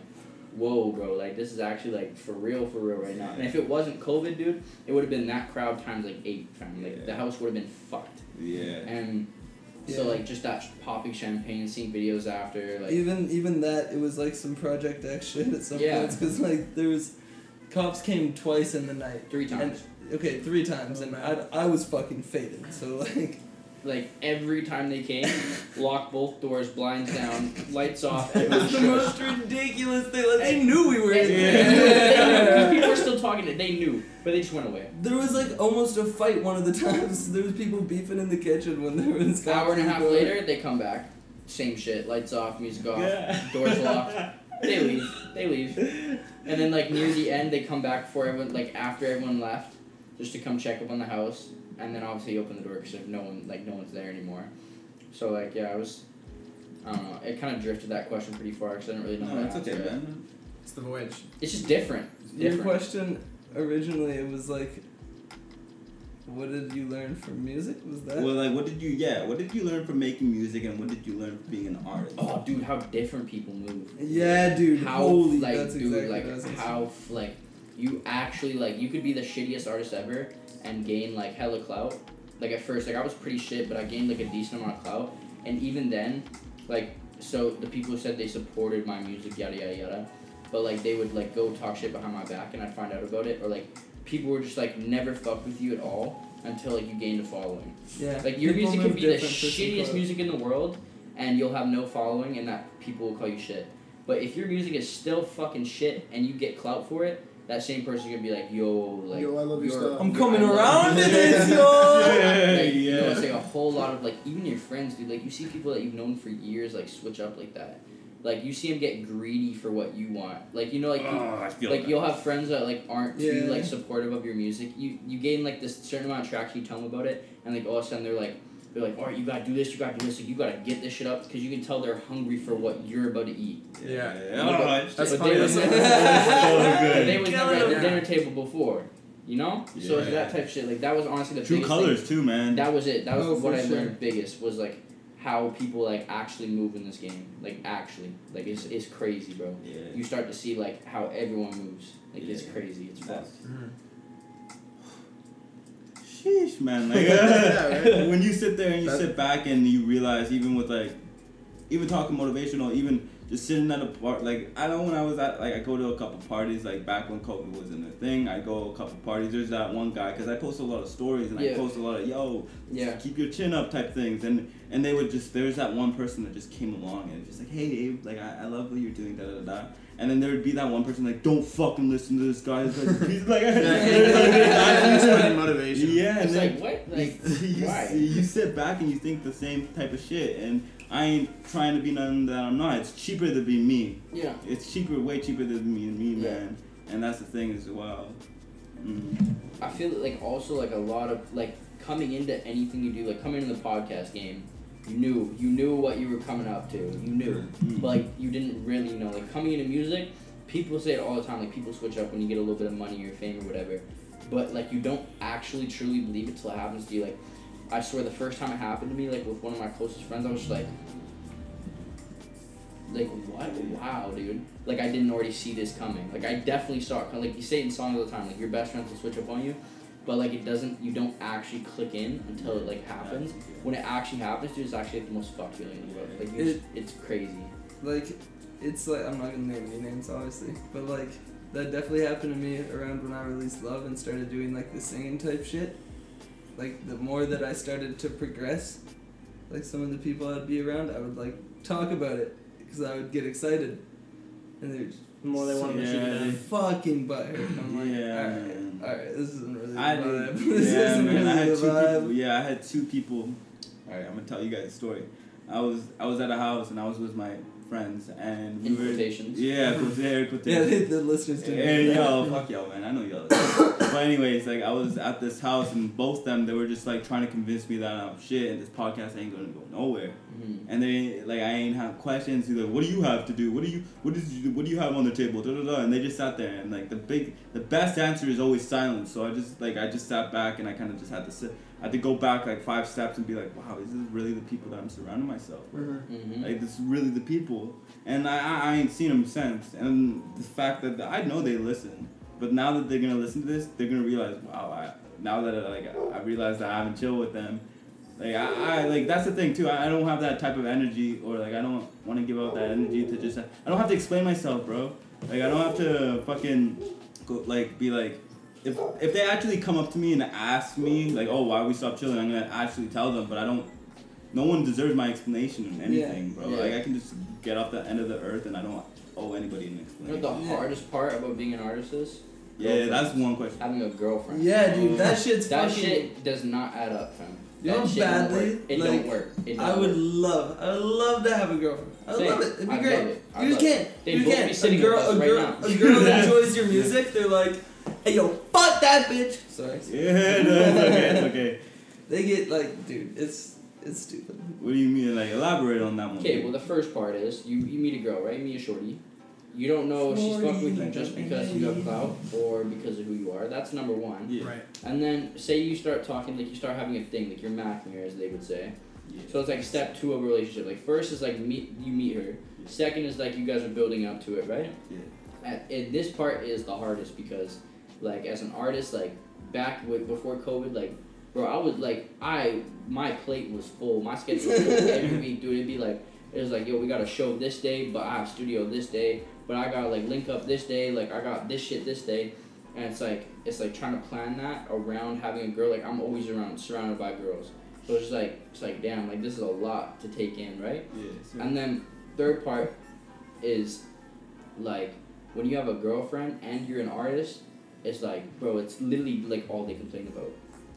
C: whoa, bro, like this is actually like for real, for real right now. And if it wasn't COVID, dude, it would have been that crowd times like eight, fam. Like the house would have been fucked.
A: yeah.
C: And so like just that popping champagne, seeing videos after, like
D: even even that, it was like some Project X shit at some
C: Yeah.
D: points because like there was cops came twice in the night.
C: three times.
D: And, okay, three times, and I, I was fucking faded. So like,
C: Like every time they came, lock both doors, blinds down, lights off.
D: it was the most ridiculous thing. Like they knew we were in
C: And-
D: there.
C: people were still talking. to They knew, but they just went away.
D: There was like almost a fight one of the times. There was people beefing in the kitchen when there was An
C: Hour and a half
D: going.
C: later, they come back. Same shit. Lights off, music off,
A: Yeah.
C: doors locked. They leave. They leave. And then like near the end, they come back before everyone, like after everyone left, just to come check up on the house. And then obviously you open the door because if no one, like no one's there anymore. So like yeah, I was. I don't know. It kind of drifted that question pretty far because I didn't really know
A: No,
C: to
A: it's
C: answer
A: okay,
C: it.
A: man.
B: It's the voyage.
C: It's just different. It's
D: Your question originally it was like, what did you learn from music? Was that?
A: Well, like, what did you? Yeah, what did you learn from making music, and what did you learn from being an artist?
C: Oh, dude, how different people move.
D: yeah, dude.
C: how
D: holy,
C: like
D: that's
C: dude
D: exactly
C: like
D: what I was gonna say.
C: how like you actually like you could be the shittiest artist ever and gain like hella clout. Like at first like i was pretty shit but i gained like a decent amount of clout. And even then like so the people said they supported my music yada yada yada but like they would like go talk shit behind my back and i'd find out about it. Or like people were just like never fuck with you at all until like you gained a following.
D: Yeah.
C: like your music can be the
D: different for some
C: shittiest music in the world, and you'll have no following, and that people will call you shit. But if your music is still fucking shit and you get clout for it, that same person gonna be like, yo, like,
B: Yo, I love your stuff.
D: I'm coming around
C: you."
D: to this, yo.
C: like, You know, it's like a whole lot of like even your friends, dude. Like you see people that you've known for years like switch up like that. Like you see them get greedy for what you want. Like you know, like you-
A: oh, I feel
C: like
A: that.
C: you'll have friends that like aren't too like supportive of your music. You you gain like this certain amount of traction. You tell them about it, and like all of a sudden they're like they're like, all right, you gotta do this, you gotta do this, like, you gotta get this shit up because you can tell they're hungry for what you're about to eat.
B: Yeah.
A: Oh,
B: That's
C: but
B: funny.
C: They was,
B: That's-
A: so
C: but they was never at the dinner table before, you know. Yeah. So it's
A: Yeah.
C: that type of shit. Like that was honestly the
A: True
C: biggest
A: colors
C: Thing.
A: too, man.
C: That was it. That was
D: Oh,
C: what I
D: sure.
C: learned biggest was like how people like actually move in this game. Like actually, like it's it's crazy, bro.
A: yeah.
C: You start to see like how everyone moves. Like it's crazy. It's fun.
A: That's-. Sheesh, man. Like
B: Yeah, right.
A: when you sit there and you
B: That-
A: sit back and you realize, even with like, even talking motivational, even just sitting at a part, like I know when I was at, like I go to a couple parties, like back when COVID wasn't a thing, I go a couple parties. There's that one guy because I post a lot of stories and I post a lot of yo,
C: Yeah.
A: keep your chin up type things, and and they would just there's that one person that just came along and just like, hey Abe, like I, I love what you're doing, da da da. Da. And then there would be that one person like, don't fucking listen to this guy. He's like, he's like,
B: That's motivation.
A: yeah, and
C: It's
A: then
C: like what? Like
A: you,
C: why?
A: you sit back and you think the same type of shit, and I ain't trying to be nothing that I'm not. It's cheaper to be me.
C: Yeah.
A: It's cheaper, way cheaper to be me,
C: Yeah.
A: man. And that's the thing as well. Mm.
C: I feel like also like a lot of like coming into anything you do, like coming into the podcast game, you knew you knew what you were coming up to. You knew,
A: Mm.
C: but like you didn't really know. Like coming into music, people say it all the time. Like people switch up when you get a little bit of money or fame or whatever, but like you don't actually truly believe it till it happens to you. Like I swear, the first time it happened to me, like with one of my closest friends, I was just like. Like what? Wow, dude! Like I didn't already see this coming. Like I definitely saw it. coming. Like you say in songs all the time, like your best friends will switch up on you, but like it doesn't. You don't actually click in until it like happens. When it actually happens, dude, it's actually like, the most fucked feeling in the world. Like
D: It-
C: just, it's crazy.
D: like it's like I'm not gonna name any names obviously, but like that definitely happened to me around when I released Love and started doing like the singing type shit. Like the more that I started to progress, like some of the people I'd be around, I would like talk about it because I would get excited, and they're just
B: The more they want to shoot
A: Yeah,
B: you down.
D: fucking butthurt. I'm like,
A: Yeah,
D: alright,
A: man.
D: alright, this isn't really the
A: I
D: vibe.
A: did,
D: this
A: yeah,
D: isn't
A: man.
D: really
A: I had two
D: vibe.
A: people. Yeah, I had two people. All right, I'm gonna tell you guys a story. I was I was at a house and I was with my friends and we
C: In
A: were
C: quotations.
A: yeah, quote- air
D: Yeah,
A: quotations.
D: the, the listeners didn't.
A: Hey
D: know
A: yo,
D: that.
A: fuck y'all, man. I know y'all. but anyways, like I was at this house and both them they were just like trying to convince me that I'm shit and this podcast ain't gonna go nowhere.
C: Mhm.
A: And they like I ain't have questions. He's like, what do you have to do? What do you what is you, what do you have on the table? Da, da, da. And they just sat there and like the big the best answer is always silence. So I just like I just sat back and I kind of just had to sit. I had to go back like five steps and be like, wow, is this really the people that I'm surrounding myself with?
C: Mhm.
A: Like this is really the people, and I, I I ain't seen them since. And the fact that I know they listen, but now that they're gonna listen to this, they're gonna realize, wow, I now that like I realize that I haven't chilled with them, like I, I like that's the thing too. I, I don't have that type of energy, or like I don't want to give out that energy to just. I don't have to explain myself, bro. Like I don't have to fucking go like be like. If, if they actually come up to me and ask me like oh why we stopped chilling I'm gonna actually tell them but I don't no one deserves my explanation on anything, bro.
C: Yeah.
A: Like I can just get off the end of the earth and I don't owe anybody an
C: You know
A: explanation.
C: what the
D: Yeah.
C: hardest part about being an artist is?
A: Yeah, that's one question.
C: Having a girlfriend.
D: Yeah, dude, that shit's
C: That
D: fucking.
C: shit does not add up, fam.
D: You
C: That
D: know
C: shit don't
D: badly,
C: work. It
D: like,
C: don't work. It don't
D: I would
C: work.
D: love, I would love to have a girlfriend. I would love it. It'd be
C: I'd
D: great.
C: it.
D: You just can't.
C: They'd
D: you can't.
C: be
D: a girl, a girl,
C: now.
D: a girl that enjoys your music. They're like, hey yo, fuck that bitch. Sorry.
A: Yeah, no, it's okay, it's okay.
D: They get like, dude, it's it's stupid.
A: What do you mean? Like elaborate on that one.
C: Okay, well the first part is you, you meet a girl, right? You meet a shorty. You don't know if she's
D: Shorty,
C: fucking with you just because you have
D: baby.
C: clout or because of who you are. That's number one.
A: yeah.
B: Right.
C: And then say you start talking, like you start having a thing, like you're macking her, as they would say.
A: yeah.
C: So it's like step two of a relationship. Like first is like meet you meet her. Second is like you guys are building up to it, right?
A: Yeah.
C: And, and this part is the hardest because, like, as an artist, like back with before COVID, like, bro, I was like I my plate was full. My schedule was full every week, dude. It'd be like it was like, yo, we got a show this day, but I have studio this day, but I gotta like link up this day, like I got this shit this day, and it's like it's like trying to plan that around having a girl. Like I'm always around surrounded by girls, so it's just like it's like damn, like this is a lot to take in, right?
A: Yeah.
C: And then third part is like when you have a girlfriend and you're an artist, it's like bro, it's literally like all they complain about.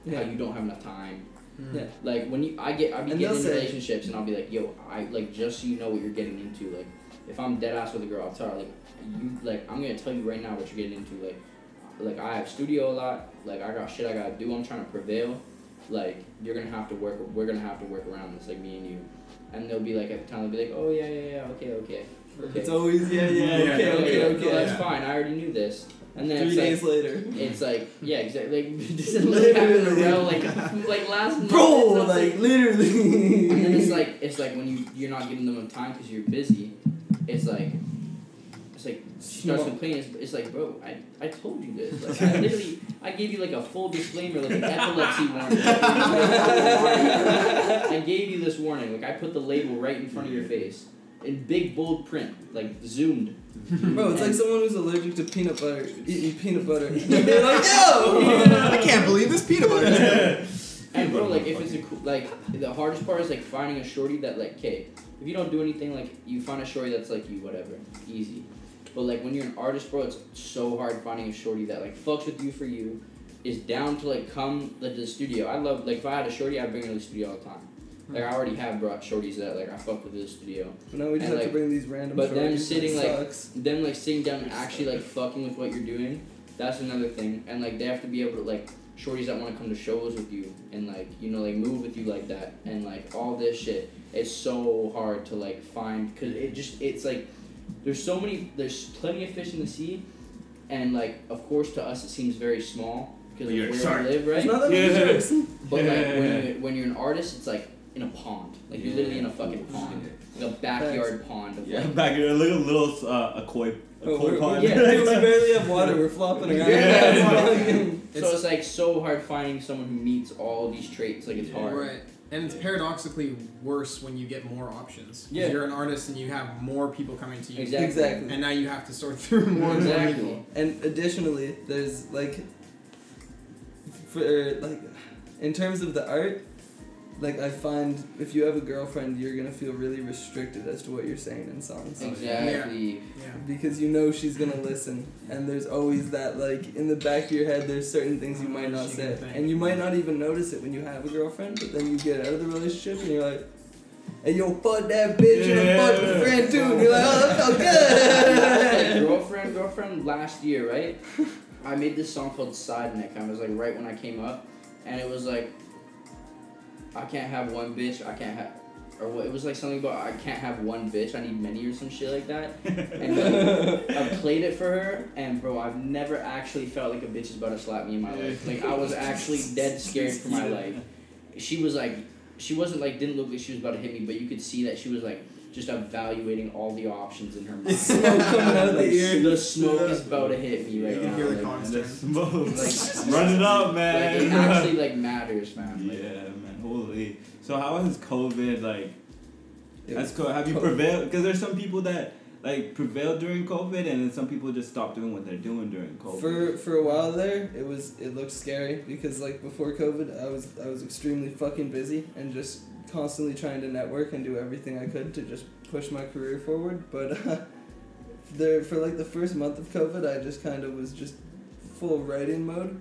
D: Yeah.
C: How you don't have enough time.
D: Yeah.
C: Like when you I get I be
D: And
C: getting
D: they'll
C: in
D: say-
C: relationships and I'll be like, yo, I like just so you know what you're getting into. Like if I'm dead ass with a girl, I'll tell her like you like I'm gonna tell you right now what you're getting into. Like like I have studio a lot. Like I got shit I gotta do. I'm trying to prevail. like you're gonna have to work. We're gonna have to work around this, like me and you. And they'll be like at the time they'll be like, oh yeah yeah yeah okay okay. Okay.
D: It's always yeah, yeah,
B: Yeah,
D: okay, okay,
B: yeah,
D: okay.
C: No, that's fine. I already knew this. And then
D: Three days
C: like,
D: later.
C: it's like yeah, exactly. Like this is literally in a row, like like last month.
D: Bro,
C: something.
D: like literally.
C: And then it's like it's like when you you're not giving them enough time because you're busy. It's like it's like she starts complaining. It's, it's like bro, I, I told you this. Like I literally I gave you like a full disclaimer, like an epilepsy warning. I gave you this warning. Like I put the label right in front of your face in big bold print, like zoomed.
D: Bro, it's like someone who's allergic to peanut butter eating peanut butter. They're like, yo!
B: I can't believe this peanut butter.
C: And bro, like if it's a cool, like the hardest part is like finding a shorty that like, okay, if you don't do anything, like you find a shorty that's like you, whatever, easy. But like when you're an artist, bro, it's so hard finding a shorty that like fucks with you for you, is down to like come like, to the studio. I love like if I had a shorty, I'd bring her to the studio all the time. Like I hmm. already have brought shorties that like I fuck with the studio.
D: But now we just
C: And,
D: have to bring these random
C: but them sitting, like-
D: sucks.
C: Them like sitting down and actually like fucking with what you're doing, that's another thing. And like they have to be able to like shorties that want to come to shows with you and like you know like move with you like that and like all this shit. It's so hard to like find because it just it's like there's so many there's plenty of fish in the sea, and like of course to us it seems very small because
A: But
C: of where
A: shark.
C: we live, right?
D: It's not that
A: Yeah.
D: sharks.
C: But like when you when you're an artist, it's like in a pond. Like you're literally in a fucking pond, like a backyard pond of
A: Yeah,
C: like
A: back here, a little little uh, a koi, a
D: Oh,
A: koi
D: we're,
A: pond.
C: yeah,
D: we barely have water. We're flopping around.
A: Yeah.
C: so it's like so hard finding someone who meets all these traits. Like it's
A: Yeah.
C: hard.
B: Right. And it's paradoxically worse when you get more options. 'Cause
C: Yeah.
B: You're an artist and you have more people coming to you.
C: Exactly.
D: Exactly.
B: And now you have to sort through more and more
C: Exactly.
B: people.
D: And additionally, there's like, for like, in terms of the art, like I find if you have a girlfriend, you're gonna feel really restricted as to what you're saying in songs.
C: Exactly.
B: Yeah.
D: Because you know she's gonna listen, and there's always that like in the back of your head. There's certain things you might not say, and you might not even notice it when you have a girlfriend. But then you get out of the relationship, and you're like, "Hey, yo, fuck that bitch, and I fucked my
A: Yeah.
D: friend too." And you're like, "Oh, that felt good."
C: girlfriend, girlfriend. Last year, right? I made this song called Side Neck. I was like right when I came up, and it was like, I can't have one bitch. I can't have. Or what, it was like something about I can't have one bitch. I need many or some shit like that. And uh, I played it for her, and bro, I've never actually felt like a bitch is about to slap me in my life. Like I was actually dead scared for my life. She was like, she wasn't like didn't look like she was about to hit me, but you could see that she was like just evaluating all the options in her mind.
D: Smoke coming out of the
C: Like,
D: ear.
C: The smoke is about to hit me right
B: You can
C: now.
B: hear the
C: like,
A: the smoke.
C: Like-
A: Run it up,
C: like,
A: man.
C: it actually like matters, man. Like,
A: yeah, man. Holy. So how has COVID like?
D: It
A: Has
D: was
A: have you prevailed? Because there's some people that like prevailed during COVID, and then some people just stopped doing what they're doing during COVID.
D: For for a while there, it was it looked scary because like before COVID, I was I was extremely fucking busy and just constantly trying to network and do everything I could to just push my career forward. But uh, there for like the first month of COVID, I just kind of was just full writing mode.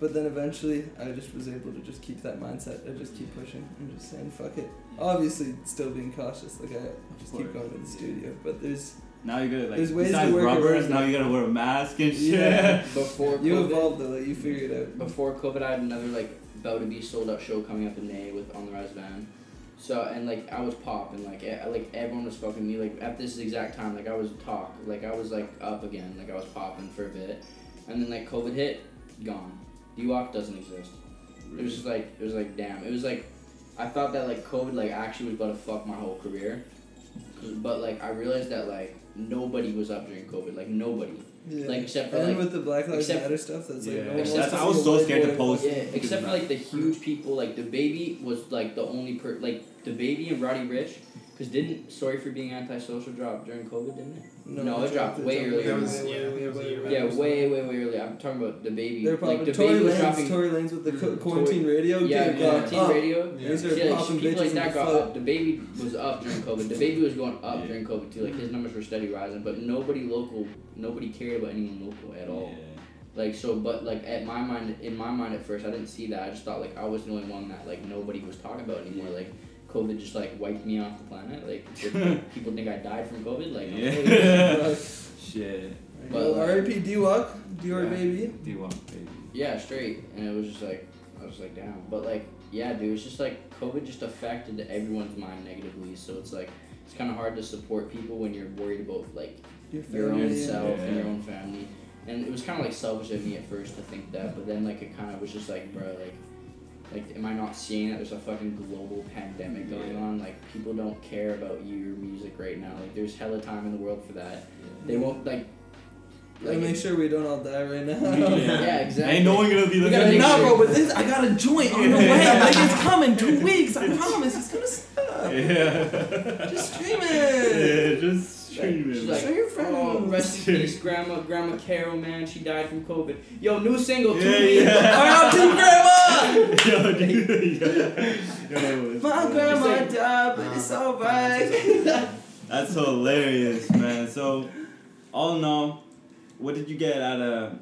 D: But then eventually, I just was able to just keep that mindset and just keep pushing and just saying fuck it. Obviously, still being cautious. Like I just keep going to the studio, but there's
A: now you gotta like
D: There's ways to
A: besides
D: work
A: rubbers. Now you gotta wear a mask and shit.
D: Yeah.
C: Before
D: you
C: COVID,
D: evolved though. Like you figured it out.
C: before COVID, I had another like about to be sold out show coming up in May with On the Rise Van. So and like I was popping, like e- like everyone was fucking me. Like at this exact time, like I was talk, like I was like up again, like I was popping for a bit, and then like COVID hit, gone. D-Walk doesn't exist. It was just like it was like damn. It was like I thought that like COVID like actually was about to fuck my whole career, but like I realized that like nobody was up during COVID, like nobody.
D: Yeah.
C: Like except for
D: and
C: like
D: with the Black Lives
C: except-
D: Matter stuff, that's like
A: Yeah.
D: no one
C: Except
A: I was so scared to post.
C: Yeah, except for like the huge people, like the baby was like the only per like the baby and Roddy Ricch, because didn't sorry for being antisocial drop during COVID, didn't it? No, no it dropped way earlier.
B: That was- yeah, was a year
C: Yeah,
B: back.
C: way way way earlier. I'm talking about the baby.
D: They're
C: like the
D: Tory
C: baby was
D: Lanez,
C: dropping.
D: Tory Lanez with the co-
C: Mm,
D: quarantine radio.
C: yeah,
D: getting
C: yeah,
D: got up.
C: radio.
B: Yeah.
D: They started
C: like, people like that
D: the
C: got
D: foot.
C: up. The baby was up during COVID. The baby was going up
A: Yeah.
C: during COVID too. Like his numbers were steady rising, but nobody local, nobody cared about anyone local at all. Like so, but like at my mind, in my mind at first, I didn't see that. I just thought like I was the only one that like nobody was talking about anymore. Like COVID just like wiped me off the planet. Like did, people think I died from COVID. Like
A: Yeah.
C: yeah,
A: Shit.
C: But,
D: Well,
C: like-
D: R.I.P. D-Walk, Dior
A: Yeah.
D: baby.
A: D-Walk, baby.
C: yeah, straight. And it was just like I was like, damn. But like, yeah, dude, it's just like COVID just affected everyone's mind negatively. So it's like it's kind of hard to support people when you're worried about like
D: Your
C: your own
D: family,
C: self and your own family. And it was kind of like selfish of me at first to think that, but then like it kind of was just like, bro, like, like, am I not seeing that there's a fucking global pandemic going
A: Yeah.
C: on? Like, people don't care about your music right now. Like, there's hella time in the world for that. They won't like.
D: Gotta
C: like
D: make sure we don't all die right now.
C: Yeah, exactly.
A: Ain't no one gonna be
C: We
A: looking
C: gotta
A: at you.
D: nah,
C: sure-
D: bro, but this, I got a joint on the way. Like it's coming two weeks. I promise. It's gonna stop.
A: Yeah.
D: Just stream it.
A: Yeah, just stream
C: She's
A: it.
C: like,
D: Show your oh, friends.
C: oh, rest in peace, grandma, grandma Carol, man. She died from COVID. Yo, new single, two
A: Yeah,
C: weeks.
A: yeah.
D: R.I.P. grandma.
A: Yo, dude. Yo, yo, it's-
D: My grandma died, but it's alright.
A: That's hilarious, man. So, all in all, what did you get out of,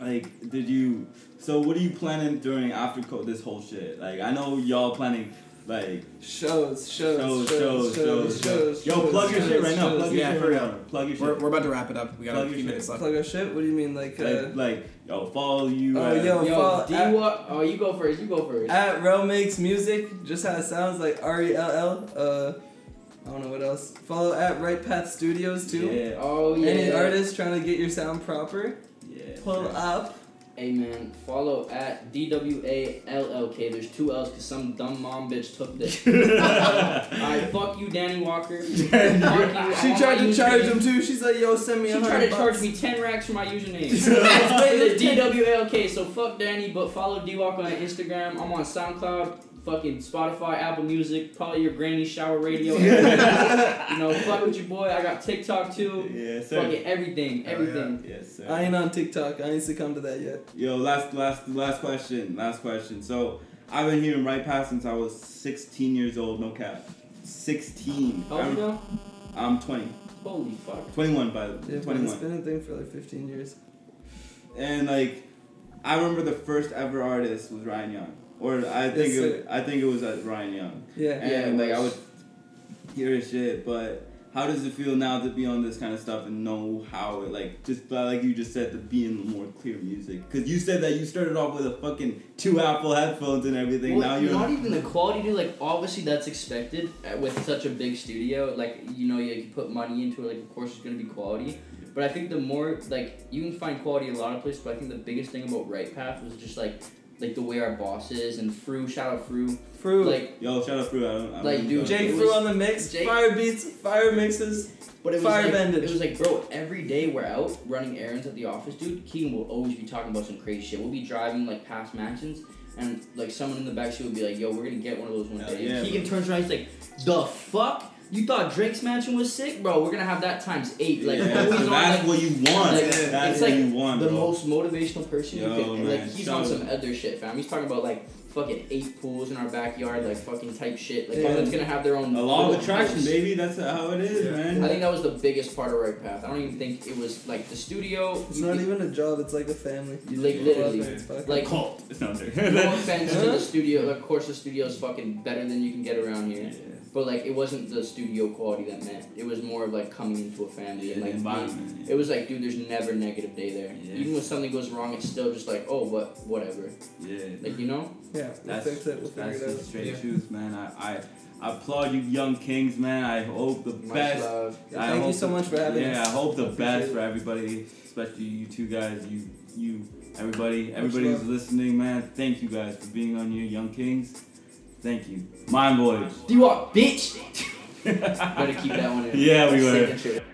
A: like, did you, so what are you planning during after co- this whole shit? Like, I know y'all planning, like,
D: Shows, shows,
A: shows,
D: shows,
A: shows, shows,
D: shows.
A: Yo, plug your
D: shows,
A: shit right now.
D: shows.
A: Plug your
B: Yeah,
A: shit
B: hurry
A: right now. Plug your
B: We're,
A: shit.
B: we're about to wrap it up. We got
A: Plug
B: a few minutes left.
D: Plug our shit? What do you mean, like, uh,
A: Like, like, yo, follow you.
D: Oh,
A: at-
D: yo.
C: Yo,
D: follow-
C: D
D: at-
C: what? Oh, you go first. You go first.
D: at Rel Makes Music, just how it sounds like R E L L. Uh, I don't know what else. Follow at Right Path Studios too.
A: Yeah.
C: oh yeah.
D: Any artist trying to get your sound proper,
A: Yeah.
D: pull
A: sure.
D: up.
C: Hey man, follow at DWALLK. There's two L's because some dumb mom bitch took this. Alright, fuck you, Danny Walker. fuck you.
D: She tried to charge him too. She's like, "Yo, send me
C: She
D: a
C: tried
D: hundred
C: to charge me 10 racks for my username. The DWALK, so fuck Danny, but follow D-Walk on Instagram. I'm on SoundCloud, fucking Spotify, Apple Music, probably your granny shower radio. you know, fuck with your boy. I got TikTok too.
A: Yeah, sir.
C: Fucking everything,
B: Oh, yeah.
C: everything.
A: Yes, sir.
D: I ain't on TikTok. I ain't succumbed to that yet.
A: Yo, last last last question. Last question. So I've been hearing Right Path since I was 16 years old. No cap. 16.
C: How old you
A: I'm, 20.
C: Holy fuck.
A: 21 by the way.
D: Yeah, but it's
A: 21.
D: been a thing for like 15 years.
A: And like, I remember the first ever artist was Ryan Young, or I think
D: Yes,
A: it, I think it was uh, Ryan Young.
D: Yeah.
A: And
C: Yeah, it
A: like I would
C: was.
A: hear his shit, but how does it feel now to be on this kind of stuff and know how it like just like you just said to be in more clear music? Because you said that you started off with a fucking two Apple headphones and everything.
C: Well,
A: now you're
C: not even the quality, dude. Like, obviously, that's expected with such a big studio. Like, you know, you put money into it. Like, of course, it's gonna be quality. But I think the more like you can find quality a lot of places. But I think the biggest thing about Right Path was just like like the way our boss is and Fru. Shout out Fru.
D: Fruit.
C: Like,
A: yo shout out Fruit. I don't, I don't
C: Like,
A: know
C: dude,
D: Jake
C: it
D: Fruit
C: was-
D: on the mix.
C: Jake-
D: Fire beats. Fire mixes.
C: but it was
D: Fire
C: like
D: bandage.
C: it was like, bro, every day we're out running errands at the office, dude. Keegan will always be talking about some crazy shit. We'll be driving like past mansions. And like someone in the back seat would be like, "Yo, we're gonna get one of those one day."
A: yeah,
C: Keegan
A: bro.
C: turns around, he's like, "The fuck? You thought Drake's mansion was sick, bro? We're gonna have that times eight. Like,
A: yeah,
C: always
A: so
C: on,
A: that's
C: like,
A: what you want.
C: like,
A: that's
C: it's
A: what
C: like
A: you want,
C: the
A: bro.
C: most motivational person
A: Yo,
C: you could.
A: man,
C: Like, he's on some other shit, fam. He's talking about like fucking eight pools in our backyard, like fucking type shit. Like,
D: Yeah.
C: everyone's gonna have their own.
A: A law of
C: little
A: attraction,
C: house.
A: baby. That's how it is,
B: Yeah.
A: man.
C: I think that was the biggest part of Right Path. I don't even think it was like the studio.
D: It's
C: you
D: not
C: could-
D: even a job. It's like a family. You
C: Like,
D: just
C: literally.
D: it's
C: like
A: cult. It's not
C: no
A: there.
C: offense to
D: Huh?
C: the studio. Of course, the studio is fucking better than you can get around here.
A: Yeah.
C: But like, it wasn't the studio quality that meant. It was more of like coming into a family
A: Yeah,
C: and
A: the
C: like. being-
A: environment.
C: It was like, dude, there's never negative day there.
A: Yeah.
C: Even when something goes wrong, it's still just like, oh, what, whatever.
A: Yeah.
C: Like, you know?
D: Yeah, we'll
A: That's,
D: it. We'll
A: that's
D: figure
A: the straight
B: Yeah.
A: truth, man. I, I, I applaud you, young kings, man. I hope the
C: Much
A: best.
C: love.
A: I
D: Thank you so
A: the-
D: much for having
A: yeah,
D: us.
A: I hope the
D: Appreciate
A: best
D: it.
A: for everybody, especially you two guys. You, you, everybody, everybody
D: love.
A: who's listening, man. Thank you guys for being on here, young kings. Thank you, mind voyage.
C: Do you want, bitch? Better keep that one in.
A: Yeah, we were.
C: signature.